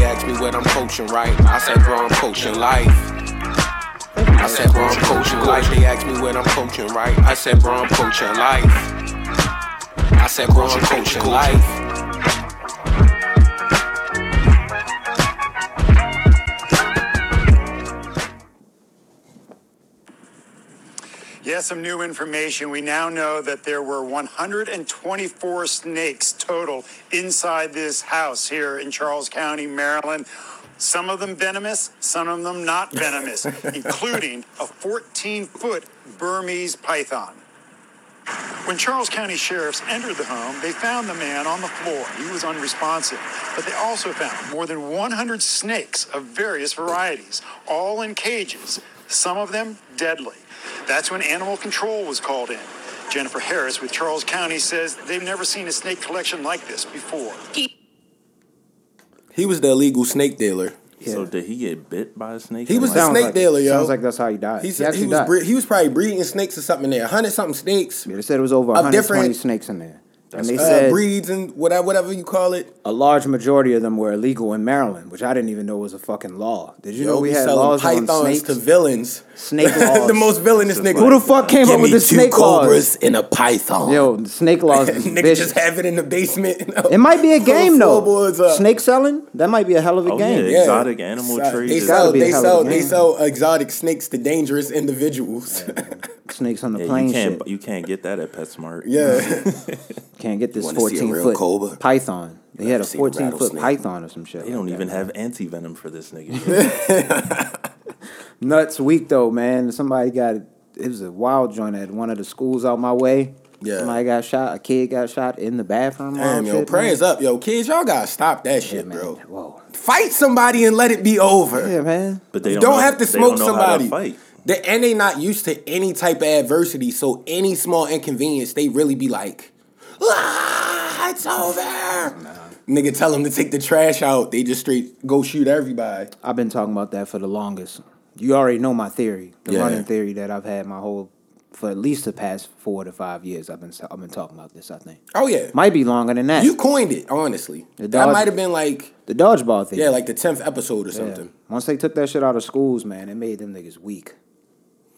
they asked me what I'm coaching, right? I said, bro, I'm coaching life. I said, bro, I'm coaching life. They asked me what I'm coaching, right? I said, bro, I'm coaching life. I said, bro, I'm coaching life. Yes, some new information. We now know that there were 124 snakes total inside this house here in Charles County, Maryland. Some of them venomous, some of them not venomous, including a 14 foot Burmese python. When Charles County sheriffs entered the home, they found the man on the floor. He was unresponsive. But they also found more than 100 snakes of various varieties, all in cages, some of them deadly. That's when animal control was called in. Jennifer Harris with Charles County says they've never seen a snake collection like this before. He was the illegal snake dealer. So did he get bit by a snake? He was the snake like- dealer, yo. Sounds like that's how he died. He's, he he, was died. bre- he was probably breeding snakes or something in there. Hundred something snakes. Yeah, they said it was over Of 120 different- snakes in there. And they uh, said breeds and whatever, whatever you call it. a large majority of them were illegal in Maryland, which I didn't even know was a fucking law. Did you Yo, know we be had selling laws on snakes? to villains. Snake laws. the most villainous nigga. Who the fuck came Give up with me the two snake cobras laws? in a python. Yo, the snake laws is nigga vicious. just have it in the basement. It might be a game though. Snake selling? That might be a hell of a Oh, game. yeah. Exotic animal So- trade They sell, Gotta be a they hell of a sell, they sell exotic snakes to dangerous individuals. Snakes on the Yeah, plane you can't shit. you can't get that at PetSmart. yeah. Can't get this Wanna see a 14 real foot cobra? python. They had a seen a 14 foot python or some shit. They like don't that, even man. have anti venom for this nigga. Nuts week though, man. Somebody got it was a wild joint at one of the schools out my way. Yeah. Somebody got shot. A kid got shot in the bathroom. or Damn, yo, shit, prayers man. up, yo, kids. Y'all gotta stop that shit, man. bro. Whoa. Fight somebody and let it be over. Yeah, man. But they don't, don't know- have to they smoke don't know how to somebody. fight. They, and they not used to any type of adversity, so any small inconvenience, they really be like, ah, it's over. Nigga tell them to take the trash out. They just straight go shoot everybody. I've been talking about that for the longest. You already know my theory, the Yeah. running theory that I've had my whole for at least the past four to five years. I've been I've been talking about this. I think Oh yeah, might be longer than that. you coined it. Honestly, The that might have been like the dodgeball thing. yeah, like the tenth episode or Yeah. something. Once they took that shit out of schools, man, it made them niggas weak.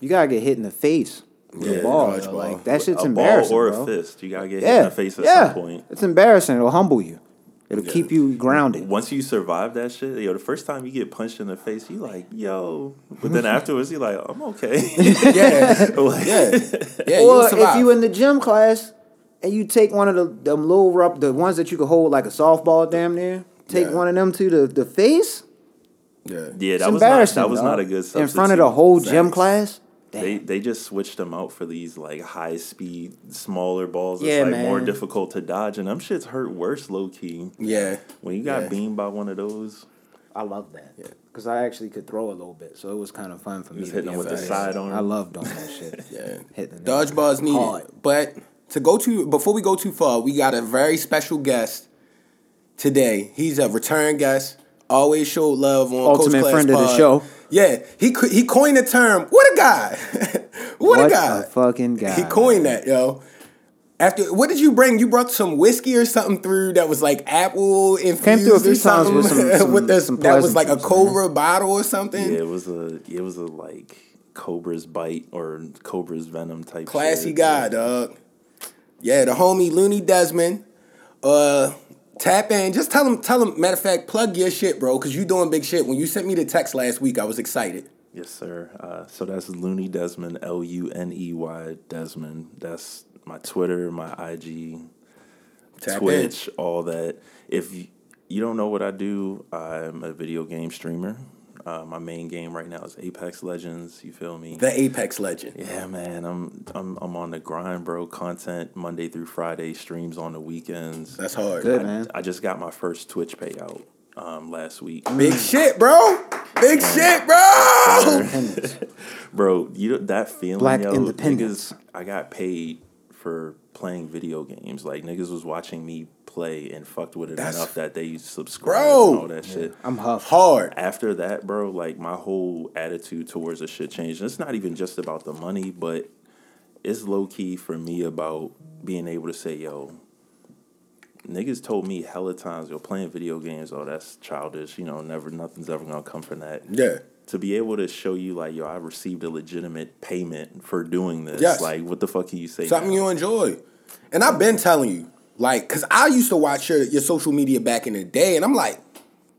You gotta get hit in the face with Yeah, a ball. dodgeball. Like that shit's a embarrassing, ball or bro. a fist. You gotta get hit in the face at yeah. some point. It's embarrassing. It'll humble you. It'll keep you grounded. Once you survive that shit, yo, the first time you get punched in the face, you like, yo. But then afterwards, you like, I'm okay. Yeah, Like, yeah, yeah. or You'll if you in the gym class and you take one of the them little rub the ones that you could hold like a softball damn near, take Yeah. one of them to the, the face. yeah. Yeah, It's that was not, embarrassing. that was dog. not a good in front of the substitute. whole gym Facts. Class. They they just switched them out for these like high speed, smaller balls. It's Yeah, like more difficult to dodge, and them shits hurt worse, low key. Yeah. When you got Yeah. beamed by one of those, I love that. Yeah, Because I actually could throw a little bit, so it was kind of fun for me. just to hitting be them with the side arm. I love doing that shit. Yeah. Hitting the Dodgeball's needed. Hard. But to go to before we go too far, we got a very special guest today. He's a return guest. Always showed love on Ultimate Coach Class friend of the show. Yeah, he he coined the term. What a guy! what, a guy! a fucking guy, He coined that, yo. After what did you bring? You brought some whiskey or something through that was like apple infused Came through a or few times with something? some- some- with this some that was like a pleasantries, man. Cobra bottle or something. yeah, it was a it was a like Cobra's bite or Cobra's venom type. Classy shit. guy, dog. Yeah, the homie Looney Desmond. Uh, tap in. Just tell them, Tell them. Matter of fact, plug your shit, bro, because you doing big shit. When you sent me the text last week, I was excited. Yes, sir. Uh, so that's Looney Desmond, L U N E Y Desmond. That's my Twitter, my IG, Tap Twitch, all that. If you, you don't know what I do, I'm a video game streamer. Uh, my main game right now is Apex Legends. You feel me? The Apex legend. yeah, man. I'm I'm I'm on the grind, bro. Content Monday through Friday, streams on the weekends. That's hard. Good I, man. I just got my first Twitch payout um, last week. Big shit, bro. Big shit, bro. Bro, you know, that feeling, Black yo, independence. niggas, I got paid for playing video games. Like niggas was watching me play and fucked with it That's- enough that they subscribe Bro. and all that shit. I'm huffed. Hard. After that, bro, like my whole attitude towards the shit changed. And it's not even just about the money, but it's low key for me about being able to say, yo, niggas told me hella times, yo, playing video games, oh, that's childish. You know, never, nothing's ever gonna come from that. Yeah. To be able to show you, like, yo, I received a legitimate payment for doing this. Yes. Like, what the fuck can you say? Something now? you enjoy. And I've been telling you, like, cause I used to watch your, your social media back in the day, and I'm like,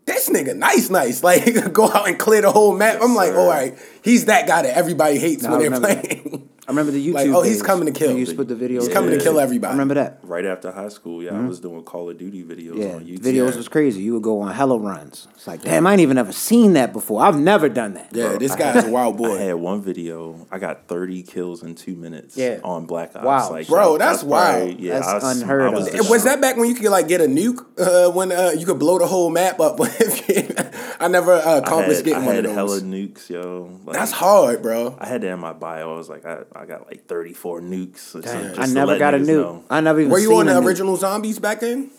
this nigga nice, nice. Like, go out and clear the whole map. I'm like, all right, he's that guy that everybody hates when they're playing. I remember the YouTube. Like, oh, he's days coming to kill. when You used to put the videos. He's coming to Yeah. kill I everybody. remember that. Right after high school, yeah, I was doing Call of Duty videos Yeah, on YouTube. videos Yeah. was crazy. You would go on hella runs. It's like, damn, I ain't even ever seen that before. I've never done that. Yeah, this guy's a wild boy. I boy. had one video. I got thirty kills in two minutes. Yeah. on Black Ops. Wow. like, Bro, that- that's probably- wild. Yeah, That's I was, unheard I was of. the Was that back when you could like get a nuke uh, when uh, you could blow the whole map up? If you- I never uh, I accomplished had, getting I one had of hella those. nukes, yo. Like, That's hard, bro. I had that in my bio. I was like, I, I got like 34 nukes. or Damn, something, I never got a niggas nuke. know. I never even Were you seen on a the nuke. original zombies back then?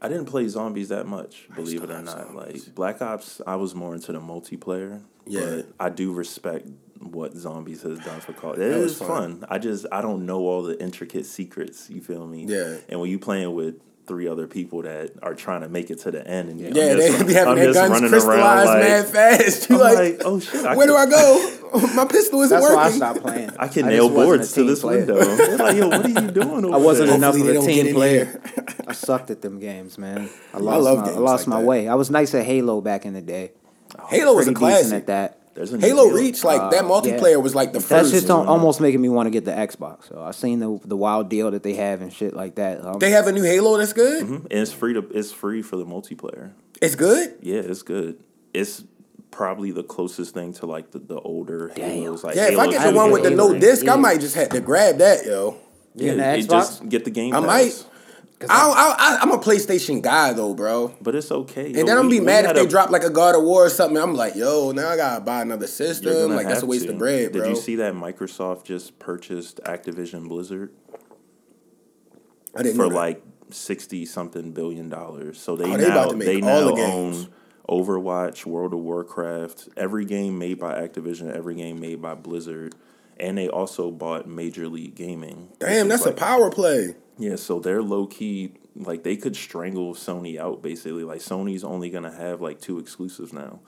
I didn't play zombies that much, believe it or not. zombies. Like Black Ops, I was more into the multiplayer. Yeah. But I do respect what zombies has done for Call. It That was fun. fun. I just I don't know all the intricate secrets. You feel me? Yeah. And when you playing with three other people that are trying to make it to the end, and you Yeah, I'm they just- be having I'm their guns crystallized around mad fast. You I'm like, like, oh shit, I where do I go? My pistol isn't That's working. why I stopped playing. I can just nail boards to this player. window. They're like, yo, what are you doing? Over I wasn't there? enough of Hopefully they a team player. I sucked at them games, man. I lost love my, I lost like my that. way. I was nice at Halo back in the day. Halo was a Pretty decent classic. at that. There's a Halo deal. Reach, like that Uh, multiplayer yeah. was like the first. That's first. just al- almost making me want to get the Xbox. So I seen the the wild deal that they have and shit like that. Um, they have a new Halo that's good. And it's free to it's free for the multiplayer. It's good. Yeah, it's good. It's probably the closest thing to like the, the older Halos. Like Yeah, if I get the one with the Halo no 3. disc, I might just have to grab that, yo. yeah, Getting the Xbox? just get the game. I Pass. might. I, I'm a PlayStation guy though, bro. but it's okay. And then I'm be mad if they drop like a God of War or something. I'm like, yo, now I gotta buy another system. Like that's a waste of bread, bro. Did you see that Microsoft just purchased Activision Blizzard I didn't for like sixty something billion dollars? So they Oh, they now to they all now the games. own Overwatch, World of Warcraft, every game made by Activision, every game made by Blizzard, and they also bought Major League Gaming. Damn, is that's a power play. Yeah, so they're low key like they could strangle Sony out basically. Like Sony's only gonna have like two exclusives now.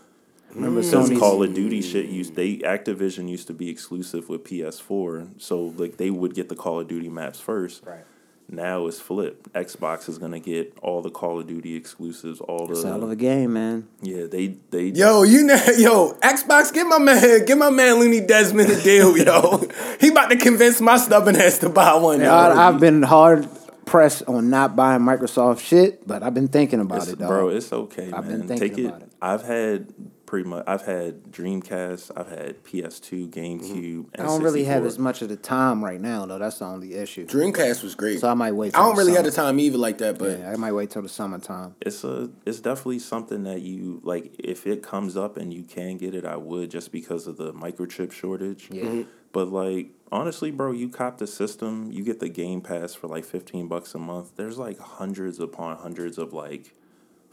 remember Because Sony's Call of Duty shit used they Activision used to be exclusive with PS4, so like they would get the Call of Duty maps first. Right. Now it's flipped. Xbox is gonna get all the Call of Duty exclusives, all It's a hell of a the game, man. yeah. They they Yo, you know, yo, Xbox, get my man, get my man Looney Desmond a deal, yo. he about to convince my stubborn ass to buy one. yo. I, I've been hard pressed on not buying Microsoft shit, but I've been thinking about It's- it, dog. bro, it's okay, I've been man. thinking Take it. it. I've had pretty much. I've had Dreamcast. I've had PS2, GameCube. And I don't really have as much of the time right now, though. That's the only issue. Dreamcast was great. So I might wait. I don't the really have the time either like that, but Yeah, I might wait till the summertime. It's a. It's definitely something that you like. If it comes up and you can get it, I would just because of the microchip shortage. Yeah. Mhm. But like honestly, bro, you cop the system, you get the Game Pass for like fifteen bucks a month. There's like hundreds upon hundreds of like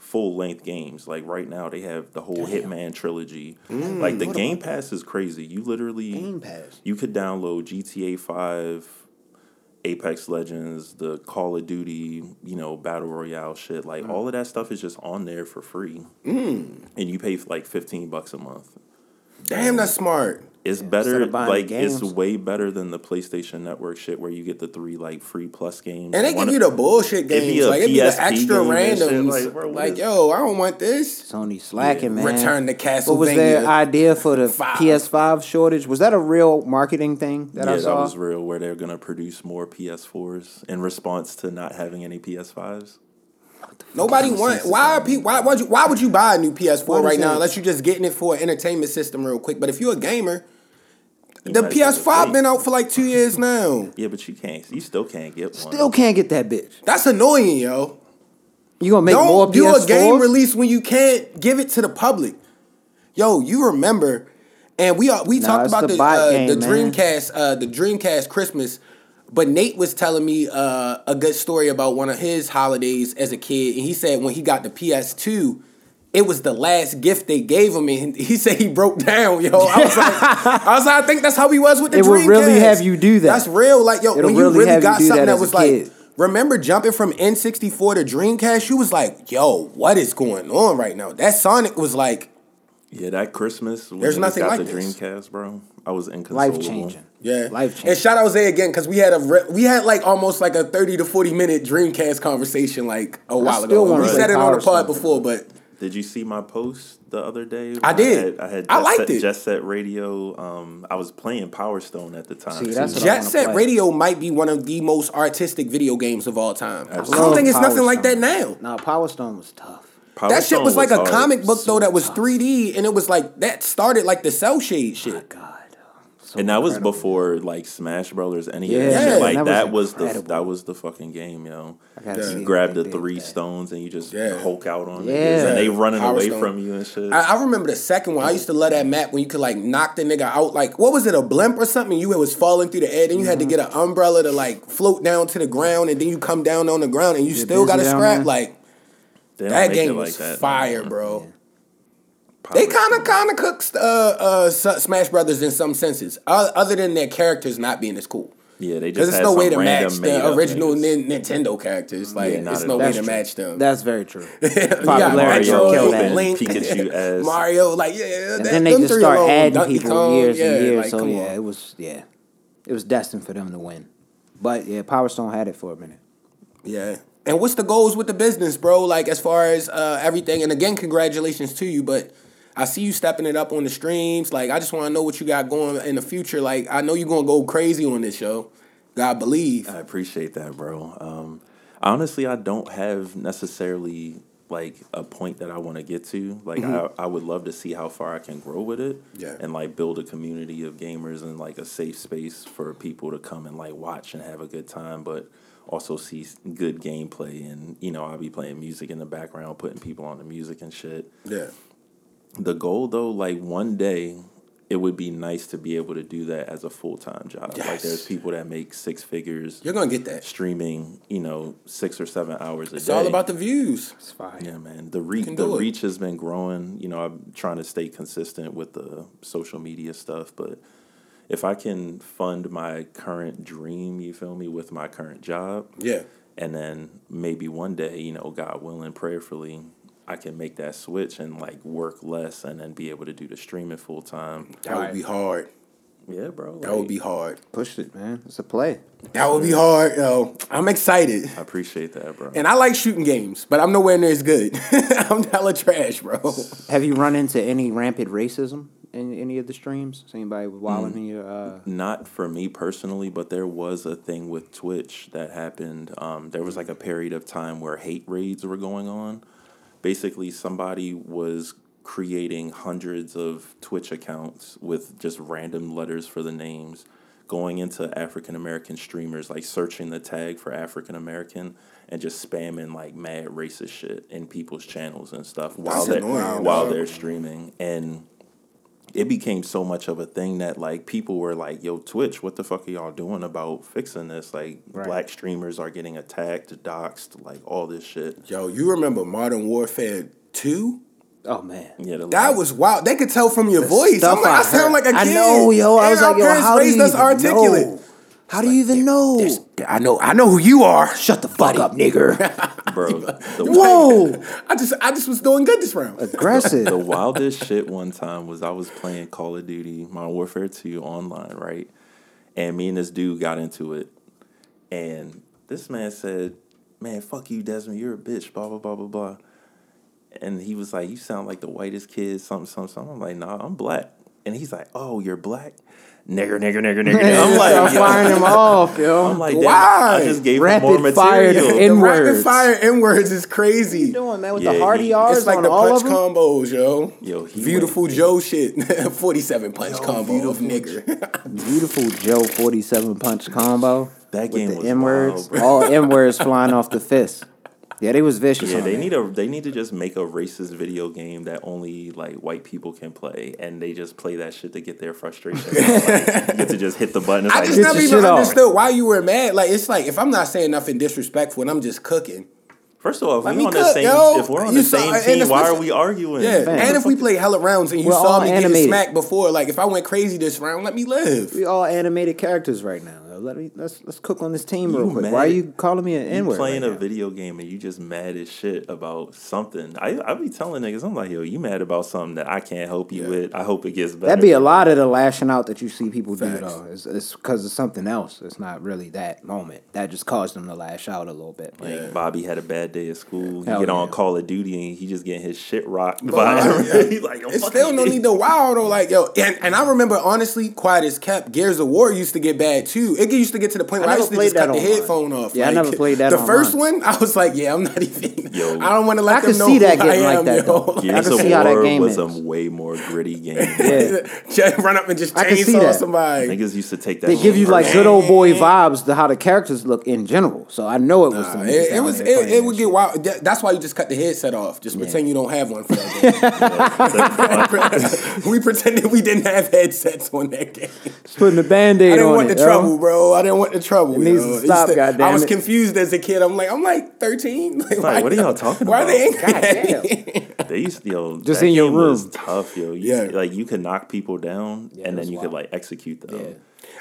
full length games. Like right now, they have the whole Hitman trilogy. like the Game Pass is crazy. You literally Game Pass. you could download GTA Five, Apex Legends, the Call of Duty, you know, battle royale shit. Like all of that stuff is just on there for free, mm. and you pay like fifteen bucks a month. damn, that's smart. It's instead better, like it's way better than the PlayStation Network shit where you get the three like free plus games. And they give you the bullshit It'd be games. a Like it'd be the extra game and shit, randoms. like, Like, bro, what is- yo, I don't want this. Sony slacking, man. Return to Castlevania. What was their idea for the Five. PS5 shortage? Was that a real marketing thing that yeah, I that was real. Where they're gonna produce more PS4s in response to not having any PS5s. Nobody want. Why are people? Why would you? Why would you buy a new PS4 Why does right now unless you're just getting it for an entertainment system real quick? But if you're a gamer, You the might as well just PS5 been out for like two years now. Yeah, but you can't. You still can't get one. Still can't get that bitch. That's annoying, yo. You gonna make more Don't do PS4s? a game release when you can't give it to the public. Yo, you remember, and we are, we Nah, talked about the the bot uh, game, the. Dreamcast uh, the Dreamcast Christmas, but Nate was telling me uh, a good story about one of his holidays as a kid, and he said when he got the PS2. It was the last gift they gave him, and he said he broke down, yo. I was like, I was like, I think that's how he was with the Dreamcast. It would really have you do that. That's real, like yo, It'll when you really really have you got something that that was like remember jumping from N64 to Dreamcast? You was like, yo, what is going on right now? That Sonic was like, Yeah, that Christmas. When There's nothing got like the this. Dreamcast, bro. I was inconsolable. Life changing. yeah. Life changing. And shout out Zay again because we had a re- we had like almost like a thirty to forty minute Dreamcast conversation like a while still ago. We play said it on the Power pod Stone. before, but Did you see my post the other day? I did. I had, I, had I Jet liked Set, it. Jet Set Radio. Um, I was playing Power Stone at the time. See, that's what Jet wanna Set play. Radio might be one of the most artistic video games of all time. I don't think it's Power nothing like that Stone. now. No, Power Stone was tough. Power that shit Stone was like a comic book though that was 3D and it was like that started like the cell shade oh shit. God. So and that was before like Smash Brothers. Any Yeah, Yeah, like that that, was was, the that was the fucking game, yo. I Yeah. You if grab the three that. stones and you just Yeah. hulk out on Yeah. niggas, and they running Power away Stone. from you and shit. I, I remember the second one. I used to love that map when you could like knock the nigga out. Like, what was it, a blimp or something? You was falling through the air. Then you had to mm-hmm. get an umbrella to like float down to the ground, and then you come down on the ground, and you still got to busy down scrap. there? Like They don't that make it game like was that, fire, bro. Power They kind of kind of cooked uh, uh, Smash Brothers in some senses, uh, other than their characters not being as cool. Yeah, they just there's had no way to match the original niggas. Nin- Nintendo characters. Like, Yeah, not there's no way to true. match them. That's very true. You got Popularity Mario, will kill that. Link, Pikachu as- Mario, like yeah, And that, then they them just three start alone, adding Donkey people Kong, years yeah, and years. like, so yeah, on. it was yeah, it was destined for them to win. But yeah, Power Stone had it for a minute. Yeah. And what's the goals with the business, bro? Like as far as uh, everything. And again, congratulations to you. But I see you stepping it up on the streams. Like I just want to know what you got going in the future. Like I know you're gonna go crazy on this show. God believe. I appreciate that, bro. Um, honestly, I don't have necessarily like a point that I want to get to. Like, I, I would love to see how far I can grow with it, Mm-hmm. Yeah. and like build a community of gamers and like a safe space for people to come and like watch and have a good time, but also see good gameplay. And you know, I'll be playing music in the background, putting people on the music and shit. Yeah. The goal though, like one day, it would be nice to be able to do that as a full time job. Like there's people that make six figures You're gonna get that. streaming, you know, six or seven hours a It's day. It's all about the views. It's fine. yeah, man. The reach, the do it. reach has been growing. You know, I'm trying to stay consistent with the social media stuff, but if I can fund my current dream, you feel me, with my current job, Yeah. and then maybe one day, you know, God willing, prayerfully, I can make that switch and like work less and then be able to do the streaming full time. That would be hard. Yeah, bro. That would be hard. Push it, man. It's a play. That would be hard, yo. I'm excited. I appreciate that, bro. And I like shooting games, but I'm nowhere near as good. I'm hella trash, bro. Have you run into any rampant racism in any of the streams? Has anybody wilding in your? Uh, Not for me personally, but there was a thing with Twitch that happened. Um, there was like a period of time where hate raids were going on. Basically, somebody was creating hundreds of Twitch accounts with just random letters for the names, going into African American streamers, like searching the tag for African American and just spamming like mad racist shit in people's channels and stuff while That's they're annoying, while dog. they're streaming. And it became so much of a thing that like people were like, "Yo, Twitch, what the fuck are y'all doing about fixing this? Like, Right. black streamers are getting attacked, doxxed, like all this shit." Yo, you remember Modern Warfare 2? oh man. Yeah, the That was wild. They could tell from your voice. I'm like, I, I sound like a kid. I know, yo. I And was our like, yo, parents how do raised you us articulate. know? How do you even know? I know. I know who you are. Shut the fuck up, nigger. bro. The, Whoa, I just, I just was doing good this round. aggressive. the wildest shit one time was I was playing Call of Duty Modern Warfare 2 online, right? And me and this dude got into it. And this man said, Man, fuck you, Desmond, you're a bitch, blah, blah, blah, blah, blah. And he was like, You sound like the whitest kid, something, something, something. I'm like, Nah, I'm black. And he's like, Oh, you're black? Nigger, nigger, nigger, nigger. I'm like, Start yo. firing them off, yo. I'm like, damn, Why? I just gave him Rapid more fire material. to The N-words. rapid fire N words is crazy. What you doing, man, with Yeah, the hardy he- R's It's like on the all punch of them? combos, yo. Yo, beautiful went- Joe shit. Forty-seven punch combo of nigger. Viewtiful Joe 47 punch combo. That game with was the M words. wild. All M words flying off the fist. Yeah, they was vicious. Yeah, on they that. need a they need to just make a racist video game that only like white people can play, and they just play that shit to get their frustration. Like, you get to just hit the button. It's I like, just Get never even shit off. understood why you were mad. Like it's like if I'm not saying nothing disrespectful and I'm just cooking. first of all, if Let we me on the same yo. if we're on You the saw- same team, why are we arguing? Yeah, Man. and if we play hella rounds and you We're saw all me getting animated. smacked before, like if I went crazy this round, let me live. We all animated characters right now. Uh, let me let's let's cook on this team You real quick. mad? Why are you calling me an N word? playing right a now? video game and you just mad as shit about something. I I be telling niggas, I'm like, yo, you mad about something that I can't help you Yeah. with. I hope it gets better. That'd be a lot of the lashing out that you see people do though. It's it's because of something else. It's not really that moment that just caused them to lash out a little bit. Like, Yeah. Bobby had a bad day at school. He Hell get on. Call of Duty and he just getting his shit rocked Bro, by yeah. Like, It's still no need to wow though. Like yo, and, and I remember honestly, quiet as kept. Gears of War used to get bad too. It used to get to the point where I, never used to just cut the online. headphone off. Yeah, I Like, never played that The first one, I was like, yeah, I'm not even. Yo. I don't want to let I them could know see who that I getting like that, yo. though. I can of see how that game was is. a way more gritty game. Yeah. Run up and just I can see chainsaw that. somebody. Niggas used to take that. They give you like good old boy vibes to how the characters look in general. So I know it was. Nah, it, it was it, it that would get wild. That's why you just cut the headset off. Just pretend you don't have one for that game. we pretended we didn't have headsets on that game. Just putting the band-aid didn't want it, the yo. trouble, bro. I didn't want the trouble. It needs yo. to stop, It's the- I was it. confused as a kid. I'm like, I'm like 13. Like, Like, what are y'all talking why about? Why are they angry at Goddamn. They used, to, yo, Just that in your game was room. tough, yo. You, Yeah. like you could knock people down Yeah, and then was you could like execute them. Yeah.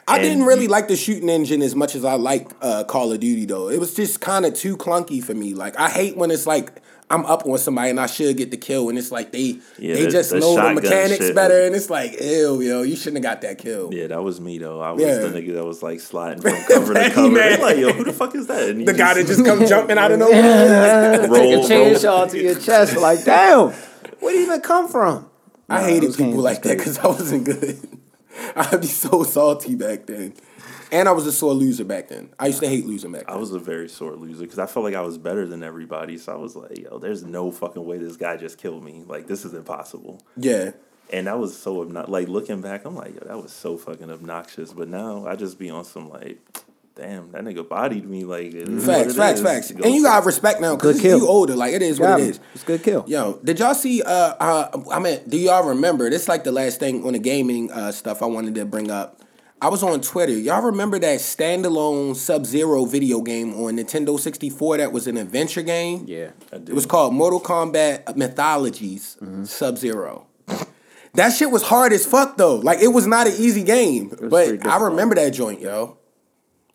I And didn't really you- like the shooting engine as much as I like uh, Call of Duty though. It was just kind of too clunky for me. Like I hate when it's like I'm up on somebody and I should get the kill, and it's like they Yeah, they the- just the know the mechanics shit better, was- and it's like, ew, yo, you shouldn't have got that kill. Yeah, that was me though. I was Yeah. the nigga that was like sliding from cover to cover. man. Like, yo, who the fuck is that? And he The guy that just come jumping out of nowhere. Take a roll, roll. chainsaw to your chest, like, damn, where did he even come from? I hated those people like that because I wasn't good. I'd be so salty back then, and I was a sore loser back then. I used to hate losing back then. I was a very sore loser because I felt like I was better than everybody. So I was like, yo, there's no fucking way this guy just killed me. Like, this is impossible. Yeah, And that was so obnoxious. Like, looking back, I'm like, yo, that was so fucking obnoxious. But now I just be on some, like, damn, that nigga bodied me. Like, it is what facts, it facts, is. facts. Go And you for- got respect now because you older. Like it is what Got it him. is. It's a good kill. Yo, did y'all see? Uh, uh, I mean, do y'all remember? This is like the last thing on the gaming uh, stuff I wanted to bring up. I was on Twitter. Y'all remember that standalone Sub Zero video game on Nintendo 64 that was an adventure game? Yeah. I It was called Mortal Kombat Mythologies Sub Zero. That shit was hard as fuck though. Like it was not an easy game, but I remember that joint, yo.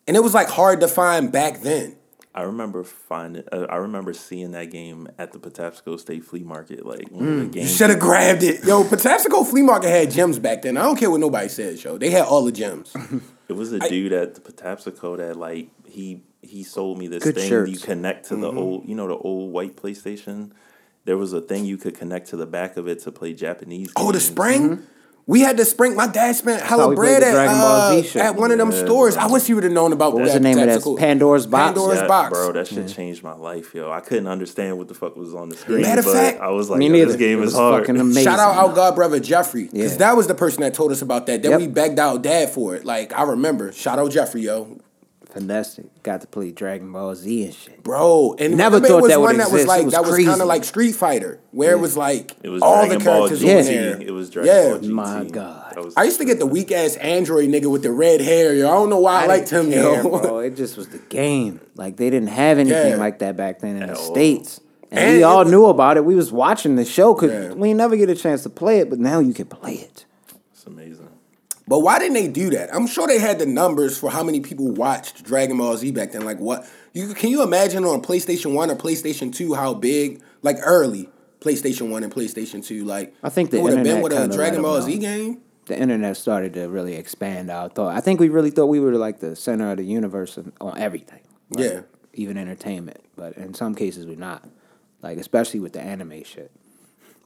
And it was like hard to find back then. I remember finding. Uh, I remember seeing that game at the Patapsco State Flea Market. Like Mm. of the You should have grabbed it. Yo, Patapsco Flea Market had gems back then. I don't care what nobody says, yo. They had all the gems. It was a dude at the Patapsco that like he he sold me this Good thing shirts. you connect to Mm-hmm. the old you know the old white PlayStation. There was a thing you could connect to the back of it to play Japanese. Oh, the games. spring? We had to spring. My dad spent how hella bread at, uh, at one of them Yeah, stores. bro. I wish he would have known about What was that. the name of that? Patapsco. Pandora's Box? Pandora's That- box. bro. That shit changed my life, yo. I couldn't understand what the fuck was on the screen, Matter of but fact- I was like, Me yo, neither. this game It is was hard. fucking amazing. Shout out our god brother Jeffrey, because Yeah. that was the person that told us about that. Then Yep. we begged out dad for it. Like I remember. Shout out Jeffrey, yo, Finessed it. Got to play Dragon Ball Z and shit. bro. And Never remember thought was that would one that was exist. It like was that was kind of like Street Fighter, where it was like It was all Dragon the Ball characters GT. on there. It was Dragon yeah. Ball GT. My God. I used to get the weak ass Android nigga with the red hair, yo. I don't know why I, liked him, care, yo. bro. It just was the game. Like they didn't have anything Yeah. like that back then in the all. states. And, And we all was- knew about it. We was watching the show because Yeah. we never get a chance to play it, but now you can play it. But why didn't they do that? I'm sure they had the numbers for how many people watched Dragon Ball Z back then. Like what? You can you imagine on PlayStation One or PlayStation Two how big, like early PlayStation One and PlayStation Two, like I think the it would have been internet with a Dragon Ball. Z game. The internet started to really expand our thought. I think we really thought we were like the center of the universe on- on everything. Like, Yeah. Even entertainment. But in some cases we're not. Like especially with the anime shit.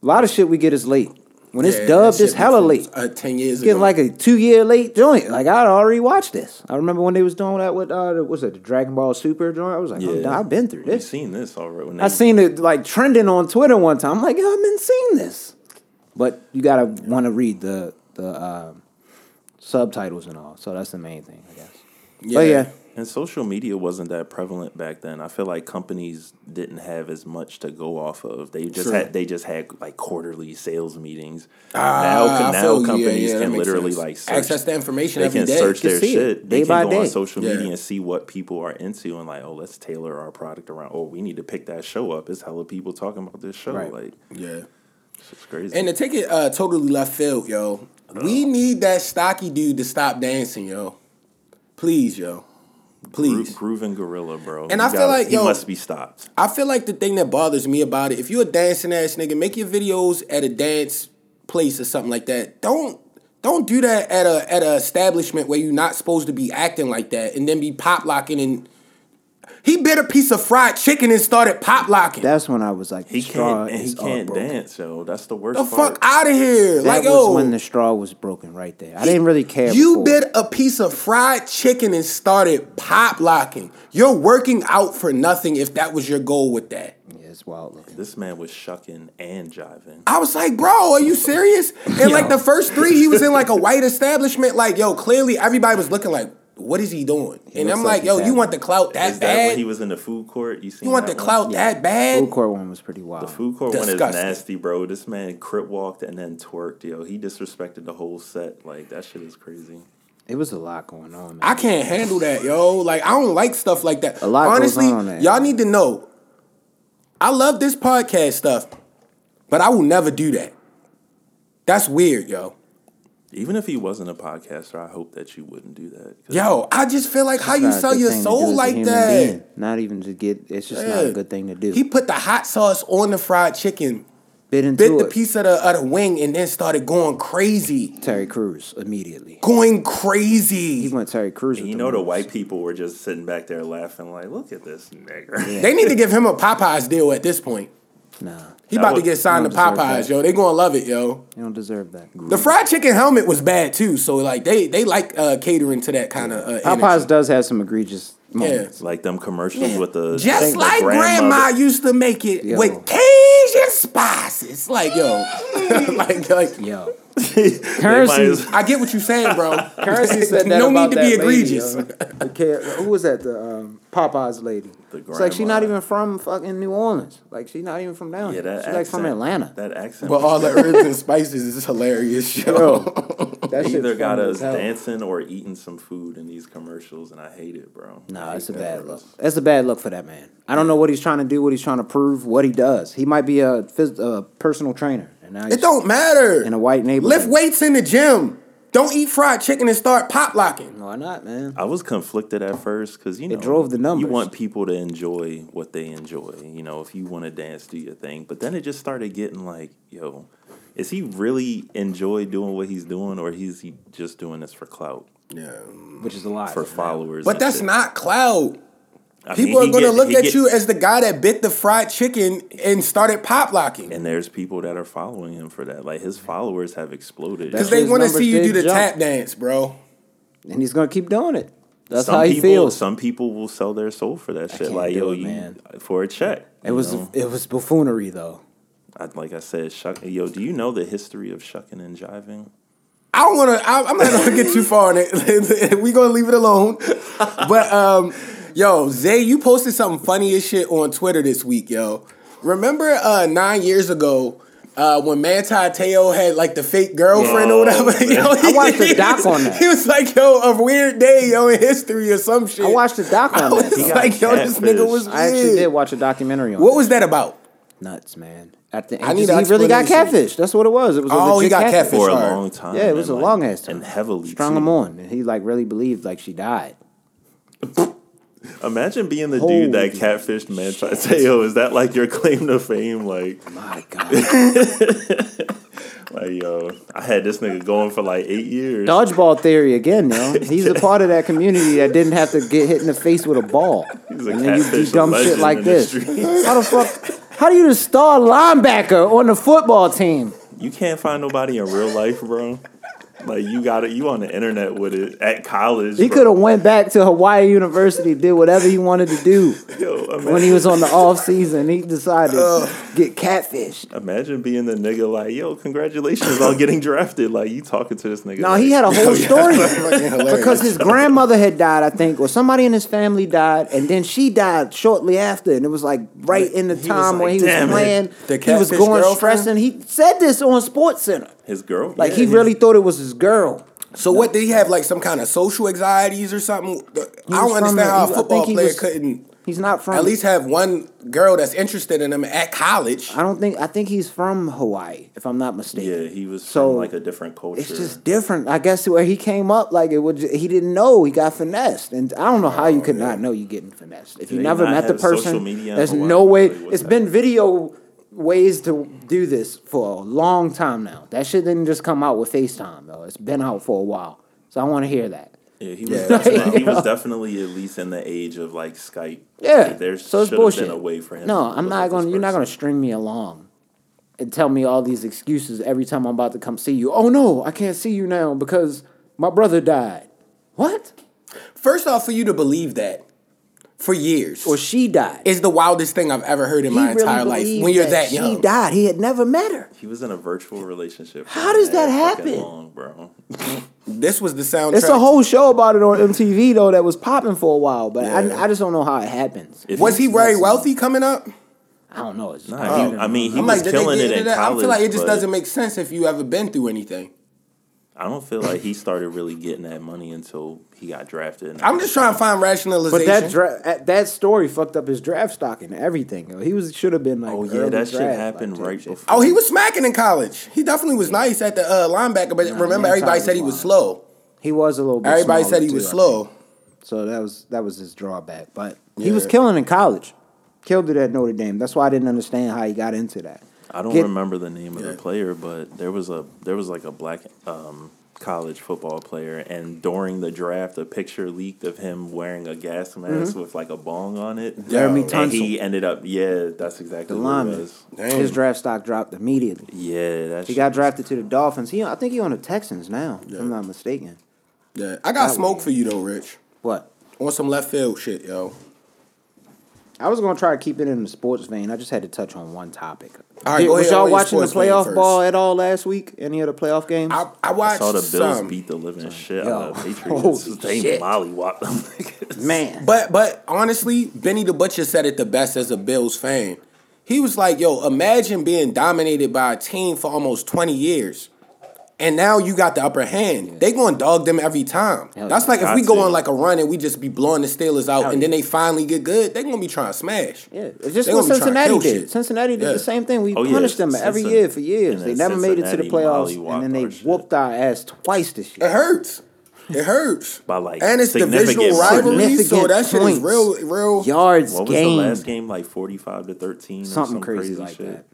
A lot of shit we get is late. When it's Yeah, dubbed, it's hella late. Uh, Ten years Getting ago. like a two year late joint. Like I'd already watched this. I remember when they was doing that with uh, was it the Dragon Ball Super joint? I was like, Yeah. I've been through this. I've seen this already. I seen it like trending on Twitter one time. I'm like, I've been seeing this. But you gotta want to read the the um, subtitles and all. So that's the main thing, I guess. Yeah. But yeah, And social media wasn't that prevalent back then. I feel like companies didn't have as much to go off of. They just True. had they just had like quarterly sales meetings. Ah, now feel now you. Yeah, companies yeah, can literally sense. like search, access the information they can day. search You their shit. it They day by can go on day. social Yeah. media and see what people are into and like, oh, let's tailor our product around. Oh, we need to pick that show up. It's hella people talking about this show. Right. Like yeah. it's crazy. And to take it uh, totally left field, yo, we need that stocky dude to stop dancing, yo. Please, yo. Please. grooving gorilla, bro. And I feel gotta- like, he yo- must be stopped. I feel like the thing that bothers me about it, if you're a dancing ass nigga, make your videos at a dance place or something like that. Don't don't do that at a at a establishment where you're not supposed to be acting like that and then be pop locking and he bit a piece of fried chicken and started pop locking. That's when I was like, He straw can't. He is all can't dance, yo. That's the worst the part. fuck out of here. That like was yo, when the straw was broken right there. I didn't really care. You before. bit a piece of fried chicken and started pop locking. You're working out for nothing if that was your goal with that. Yeah, it's wild looking. This man was shucking and jiving. I was like, bro, are you serious? And like the first three, he was in like a white establishment. Like, yo, clearly everybody was looking like, what is he doing? and I'm like like, yo, you want the clout that Is that when bad? he was in the food court? You seen you want that the one? clout that bad? Food court one was pretty wild. The food court one is nasty, bro. This man crip walked and then twerked, yo. He disrespected the whole set. Like that shit is crazy. It was a lot going on. Man. I can't handle that, yo. Like, I don't like stuff like that. A lot Honestly, on on that. y'all need to know. I love this podcast stuff, but I will never do that. That's weird, yo. Even if he wasn't a podcaster, I hope that you wouldn't do that. Yo, I just feel like how you sell your thing to do soul like that. being. Not even to get. It's just not a good thing to do. He put the hot sauce on the fried chicken, bit into bit the it. piece of the, of the wing, and then started going crazy. Terry Crews immediately. Going crazy. He crazy. went Terry Crews. And with you know the white people were just sitting back there laughing, like, "Look at this nigger." They need to give him a Popeyes deal at this point. Nah, He about to get signed to he don't deserve Popeyes, yo. They gonna love it, yo. you don't deserve that. The fried chicken helmet was bad too, so like they they like uh, catering to that kind of uh, Popeyes energy. does have some egregious moments. like them commercials with the Just the like grandma used to make it Yo. with Cajun spices. Like yo, like like Yo, They Currency- as- I get what you're saying, bro. Currency said that no about need to that be lady, egregious. yo. The ca- Who was that? The um, Popeyes lady. The It's like she's not even from fucking New Orleans. Like she's not even from down yeah, here. that She's accent, like from Atlanta. That accent. But all the herbs and spices is hilarious, yo. That shit's either got us dancing or eating some food in these commercials, and I hate it, bro. I Nah, it's a bad look. us. That's a bad look for that man. I don't know what he's trying to do, what he's trying to prove, what he does. He might be a, phys- a personal trainer, and now It don't matter. in a white neighborhood. Lift weights in the gym. Don't eat fried chicken and start pop locking. Why not, man? I was conflicted at first because you know it drove the numbers. You want people to enjoy what they enjoy. You know, if you want to dance, do your thing. But then it just started getting like, yo, is he really enjoy doing what he's doing, or is he just doing this for clout, Yeah. Which is a lot for followers? But that's shit? not clout. I People he are gonna look at get- you as the guy that bit the fried chicken and started pop locking. And there's people that are following him for that. Like his followers have exploded. Because they want to see you do the jump. tap dance, bro. and he's gonna keep doing it. That's some how he people, feels. Some people will sell their soul for that shit. can't Like do yo, it, you man. for a check. It was know? it was buffoonery though. I, like I said, shuck. Yo, do you know the history of shucking and jiving? I don't want to. I'm not gonna get too far in it. we gonna leave it alone. But um, yo, Zay, you posted something funny as shit on Twitter this week, yo. Remember uh, nine years ago uh, when Manti Teo had like the fake girlfriend or Oh, whatever? man. Yo, I watched the he doc was- on that. He was like, yo, a weird day, yo, in history or some shit. I watched the doc I on was that. He like, yo, this nigga was weird. I actually did watch a documentary on What that. was that about? Nuts, man. At the I end, need he really got explanation. catfished. That's what it was. It was Oh, he got catfish. catfished. For a hard. long time. Yeah, it was a like, long ass time. And heavily strung too. him on, and he like really believed like she died. Imagine being the Holy dude that catfished Manti Teo. Is that like your claim to fame? Like, My God, like yo, I had this nigga going for like eight years. dodgeball theory again, yo. He's a part of that community that didn't have to get hit in the face with a ball, He's a and then you do catfish dumb shit legend like in the this. How the fuck? How do you the star linebacker on the football team? You can't find nobody in real life, bro. Like you got it. You on the internet with it at college. He could have went back to Hawaii University, did whatever he wanted to do. Yo, imagine, When he was on the off season, he decided to get catfished. imagine being the nigga like, yo, congratulations on getting drafted. Like you talking to this nigga. No, like, he had a whole story because his grandmother had died, I think, or somebody in his family died, and then she died shortly after, and it was like right in the was time like, when he "Damn was playing. The he was going girlfriend? stressing. He said this on Sports Center, his girl. like Yeah, he really thought it was his girl. So what did he have like some kind of social anxieties or something? I don't understand the- how a he- football player was- couldn't. He's not from. At least have one girl that's interested in him at college. I don't think. I think he's from Hawaii, if I'm not mistaken. Yeah, he was So, from like a different culture. It's just different. I guess where he came up, like it would. He didn't know he got finessed, and I don't know how you oh, could not know you're getting finessed if Do you never met the have social person. media There's Hawaii? no way. Like, what's It's been video ways to do this for a long time now. That shit didn't just come out with FaceTime though. It's been out for a while, so I want to hear that. Yeah, he was, Yeah. definitely, he was definitely at least in the age of like Skype. Yeah, Like, there so it's should have bullshit. been a way for him. No, I'm not going. to You're not going to string me along and tell me all these excuses every time I'm about to come see you. Oh no, I can't see you now because my brother died. What? First off, for you to believe that for years Or she died. It's the wildest thing I've ever heard in He my really entire life. When you're that, she young, she died. He had never met her. He was in a virtual relationship. How does that mad happen? Long, bro. this was the soundtrack. It's a whole show about it on MTV though that was popping for a while, but Yeah. I, I just don't know how it happens. If Was he he's very not- wealthy coming up? I don't know. It's Nah, he- I mean, he I'm was like, killing it into in that? I feel like it just but doesn't make sense if you ever been through anything. I don't feel like he started really getting that money until he got drafted. I'm just trying to find rationalization. But that dra- that story fucked up his draft stock and everything. yo. He was should have been like. Oh yeah, that shit draft, happened like, right before. oh, he was smacking in college. He definitely was nice at the uh, linebacker, but remember everybody said he was was slow. He was a little bit. Everybody said he too, was slow. So that was that was his drawback. But he was killing in college. Killed it at Notre Dame. That's why I didn't understand how he got into that. I don't Get- remember the name of Yeah. the player, but there was a there was like a black um, college football player, and during the draft, a picture leaked of him wearing a gas mask with like a bong on it. Mm-hmm. Laremy Yo. and Tunsil, he ended up, yeah, that's exactly the what it lineman. was. His draft stock dropped immediately. Yeah, that's He got drafted to the Dolphins. He, I think he on the Texans now. If I'm not mistaken. Yeah, I got That smoke was- for you though, Rich. What? On some left field shit, yo. I was gonna try to keep it in the sports vein. I just had to touch on one topic. All right, Did- was ahead, y'all watching the playoff ball at all last week? Any of the playoff games? I, I I watched saw the Bills some, beat the living shit Yo, out of the Patriots. holy they shit. mollywop them. Man, but but honestly, Benny the Butcher said it the best as a Bills fan. He was like, "Yo, imagine being dominated by a team for almost twenty years." And now you got the upper hand. They gonna dog them every time. Hell That's like if Got we go on like a run and we just be blowing the Steelers out, Hell and then they finally get good. They gonna be trying to smash. yeah, it's just what gonna be trying to Cincinnati did. shit. Cincinnati did Yeah. the same thing. We Oh, yeah, punished them every year for years. They then never made it to the playoffs, and then they our shit. whooped our ass twice this year. It hurts. It hurts. By, like, and it's significant divisional margin. rivalry, so Significant that shit is points. real, real. Yards What was gained, the last game? Like forty-five to thirteen, or something some crazy, crazy like shit. that.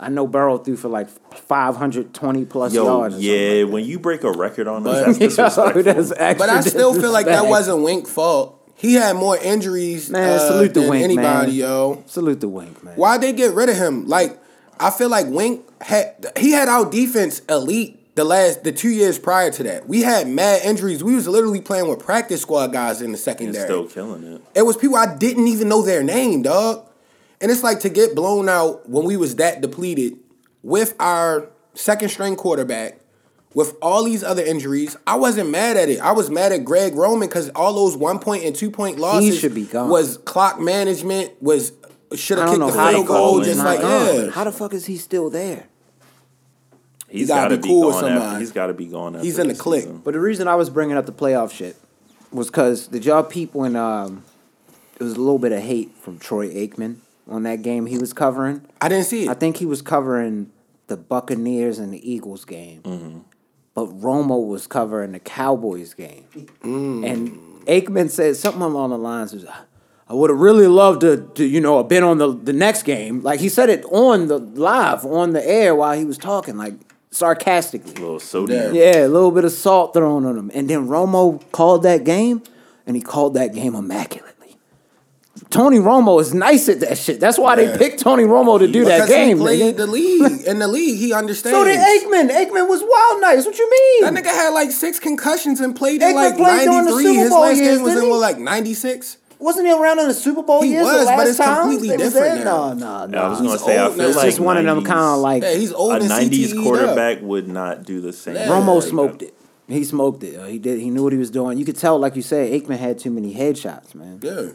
I know Burrow threw for like five hundred twenty plus Yo, yards. yeah, like when you break a record on But- us, that's that. disrespectful. That's But I still feel like that wasn't Wink fault. He had more injuries Man, uh, salute the than Wink, anybody, man. yo. Salute the wink, man. Why'd they get rid of him? Like, I feel like Wink had he had our defense elite the last the two years prior to that. We had mad injuries. We was literally playing with practice squad guys in the and secondary. still killing it. It was people I didn't even know their name, dog. And it's like to get blown out when we was that depleted with our second string quarterback, with all these other injuries. I wasn't mad at it. I was mad at Greg Roman because all those one point and two point losses should be gone. was clock management, was should have kicked know the how field the goal. Just like gone. yeah, How the fuck is he still there? He's gotta got to be be, cool with gone. After, somebody. he's got to be gone. After He's in the this clique. season. But the reason I was bringing up the playoff shit was because did y'all peep when um, it was a little bit of hate from Troy Aikman on that game he was covering? I didn't see it. I think he was covering the Buccaneers and the Eagles game, Mm-hmm. but Romo was covering the Cowboys game, Mm. and Aikman said something along the lines of. I would have really loved to, to, you know, have been on the the next game. Like he said it on the live, on the air while he was talking, like sarcastically. A little sodium. Yeah, a little bit of salt thrown on him. And then Romo called that game, and he called that game immaculately. Tony Romo is nice at that shit. That's why Yeah. they picked Tony Romo to do that game. he played nigga. the league. In the league, he understands. So did Aikman. Aikman was wild nice. What you mean? That nigga had like six concussions and played in Aikman like played during the 93. Super His Bowl last years, game was in what, like 96? Wasn't he around in the Super Bowl He years? was, the but it's completely they different there? now. No, no, Yeah, I was gonna He's say, I feel now. It's like just one of them kind of like Yeah, he's old a '90s CTE'd up. quarterback would not do the same. Yeah. Romo smoked it. He smoked it. He did. He knew what he was doing. You could tell, like you said, Aikman had too many headshots, man. Yeah.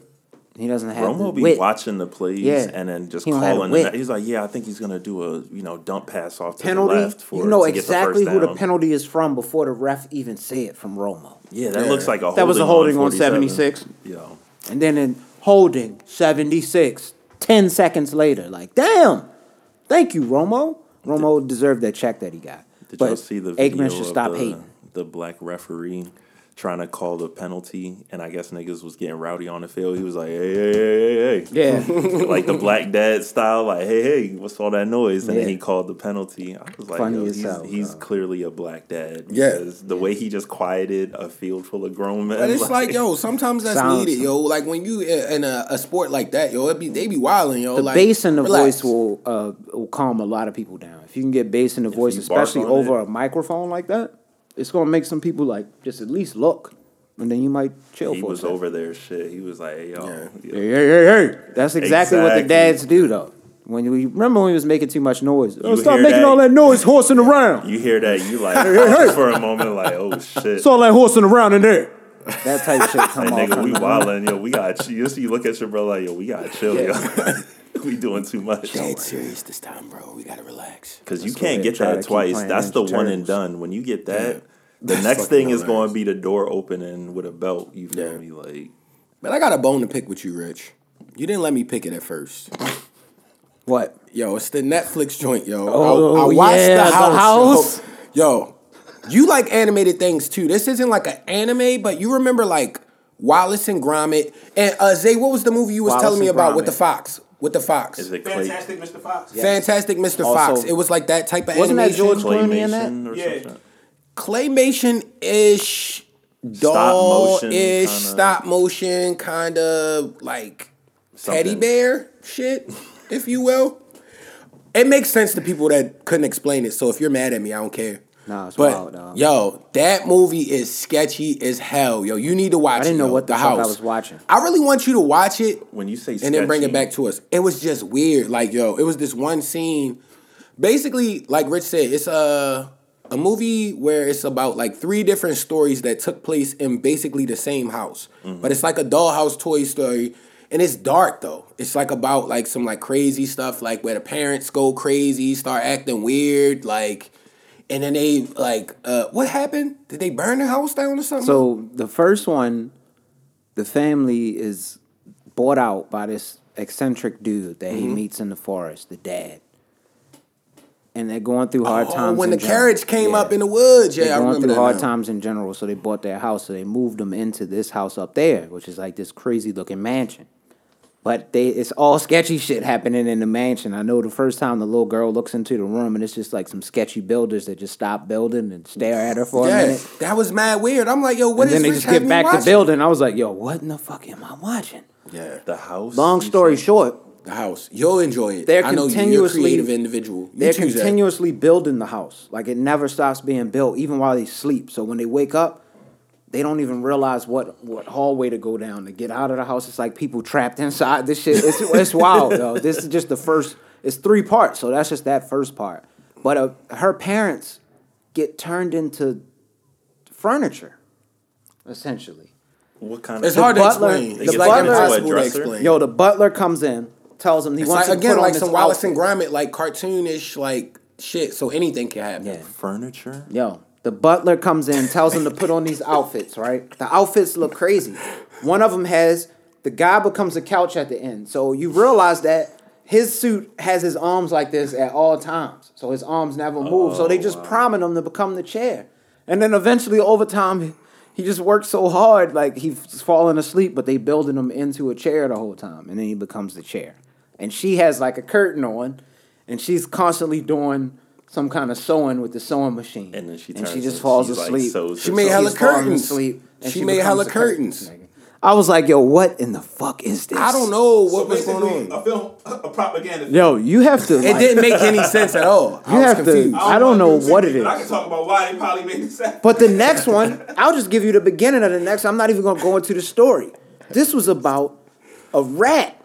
He doesn't have the Romo be wit. watching the plays Yeah. and then just He don't have the calling. wit. The, he's like, yeah, I think he's gonna do a you know dump pass off to penalty. the left for you know to get the exactly first who the penalty is from before the ref even say it from Romo. Yeah, that Yeah. looks like a That was a holding on 47. 76. Yo, And then in holding 76. 10 seconds later. Like, damn. Thank you, Romo. Romo deserved that check that he got. Did but y'all see the video Aikman should of stop the, hating. the black referee trying to call the penalty, and I guess niggas was getting rowdy on the field. He was like, "Hey, hey, hey, hey, hey!" Yeah. like the black dad style, like, "Hey, hey, what's all that noise?" And Yeah. then he called the penalty. I was like, Funny Yo, as he's, hell, he's clearly a black dad. Yeah. because the way he just quieted a field full of grown men. But it's like, yo, sometimes that's Sounds- needed, yo. Like when you in a, a sport like that, yo, it be they be wilding, yo. the like, bass in the relax. voice will uh, will calm a lot of people down. If you can get bass in the voice, especially over it. a microphone like that, it's gonna make some people like just at least look, and then you might chill he for a was second. over there, shit. He was like, hey, yo, Yeah. yo. Hey, hey, hey, hey. That's exactly, what the dads do, though. When we remember when he was making too much noise. Oh, You stop making that? all that noise, horsing around. You hear that? You like just for a moment, like, oh shit. It's all that horsing around in there. That type shit come Like, off. nigga, we from- wildin', yo. We got you. You look at your brother like, yo, we gotta chill, yo. we doing too much. Dead serious this time, bro. We gotta relax. Because you can't get that twice. That's the one and done. When you get that, Yeah. the That's next thing is going to be the door opening with a belt. You feel Yeah. me? Like, But I got a bone to pick with you, Rich. You didn't let me pick it at first. What? Yo, it's the Netflix joint, yo. Oh, I, I watched yeah, the The house. House. Yo. Yo, you like animated things too. This isn't like an anime, but you remember like Wallace and Gromit and uh, Zay. What was the movie you was Wallace telling me and about with the fox? With the fox, is it clay, Fantastic Mr. Fox. Fantastic Mr. Also- Fox. It was like that type of Wasn't that. George Clooney in that? claymation or Yeah. something? claymation ish, doll ish, stop motion, kind of like teddy bear shit, if you will. It makes sense to people that couldn't explain it. So if you're mad at me, I don't care. Nah, it's but wild, dog. yo, that movie is sketchy as hell. Yo, you need to watch. I didn't it, know yo. what the fuck I was watching. I really want you to watch it When you say and then bring it back to us. It was just weird. Like, yo, it was this one scene. Basically, like Rich said, it's a a movie where it's about like three different stories that took place in basically the same house. Mm-hmm. But it's like a dollhouse toy story. And it's dark though. It's like about like some like crazy stuff, like where the parents go crazy, start acting weird, like and then they like uh what happened? Did they burn the house down or something? So the first one, the family is bought out by this eccentric dude that Mm-hmm. he meets in the forest, the dad. And they're going through hard Oh, times. when the general. carriage came Yeah. up in the woods, yeah, They're I going through hard now. times in general, so they bought their house. So they moved them into this house up there, which is like this crazy looking mansion. But they, it's all sketchy shit happening in the mansion. I know the first time the little girl looks into the room, and it's just like some sketchy builders that just stop building and stare at her for a Yeah, minute. that was mad weird. I'm like, yo, what and is then they just get me back to building. I was like, yo, what in the fuck am I watching? Yeah, The house. Long story said? short, the house. You'll enjoy it. They're I know you. You're a creative individual. You they're choose that. continuously building the house. Like it never stops being built, even while they sleep. So when they wake up, they don't even realize what, what hallway to go down to get out of the house. It's like people trapped inside. This shit, it's, it's wild, though. This is just the first. It's three parts, so that's just that first part. But uh, her parents get turned into furniture, essentially. What kind of? It's of? hard to explain. the It's like butler- impossible to dresser? explain. Yo, the butler comes in, tells him he it's wants like to again put like on some this Wallace and. Gromit, like cartoonish, like shit. So anything can happen. Yeah. furniture. Yo, the butler comes in, tells him to put on these outfits, right? The outfits look crazy. One of them has the guy becomes a couch at the end. So you realize that his suit has his arms like this at all times. So his arms never move. so they oh, just priming him to become the chair. And then eventually over time he just works so hard, like he's falling asleep, but they building him into a chair the whole time, and then he becomes the chair. And she has like a curtain on, and she's constantly doing some kind of sewing with the sewing machine. And then she and she just and falls she's, asleep. sews She made hella curtains. asleep, She she made hella a curtains. I was like, yo, what in the fuck is this? I don't know So what was going on. a film, a propaganda. film. Yo, you have to. It didn't make any sense at all. I You was have to- confused. I don't know wanna do what it, it I can talk about why they probably made this. But the next one, I'll just give you the beginning of the next. I'm not even gonna go into the story. This was about a rat,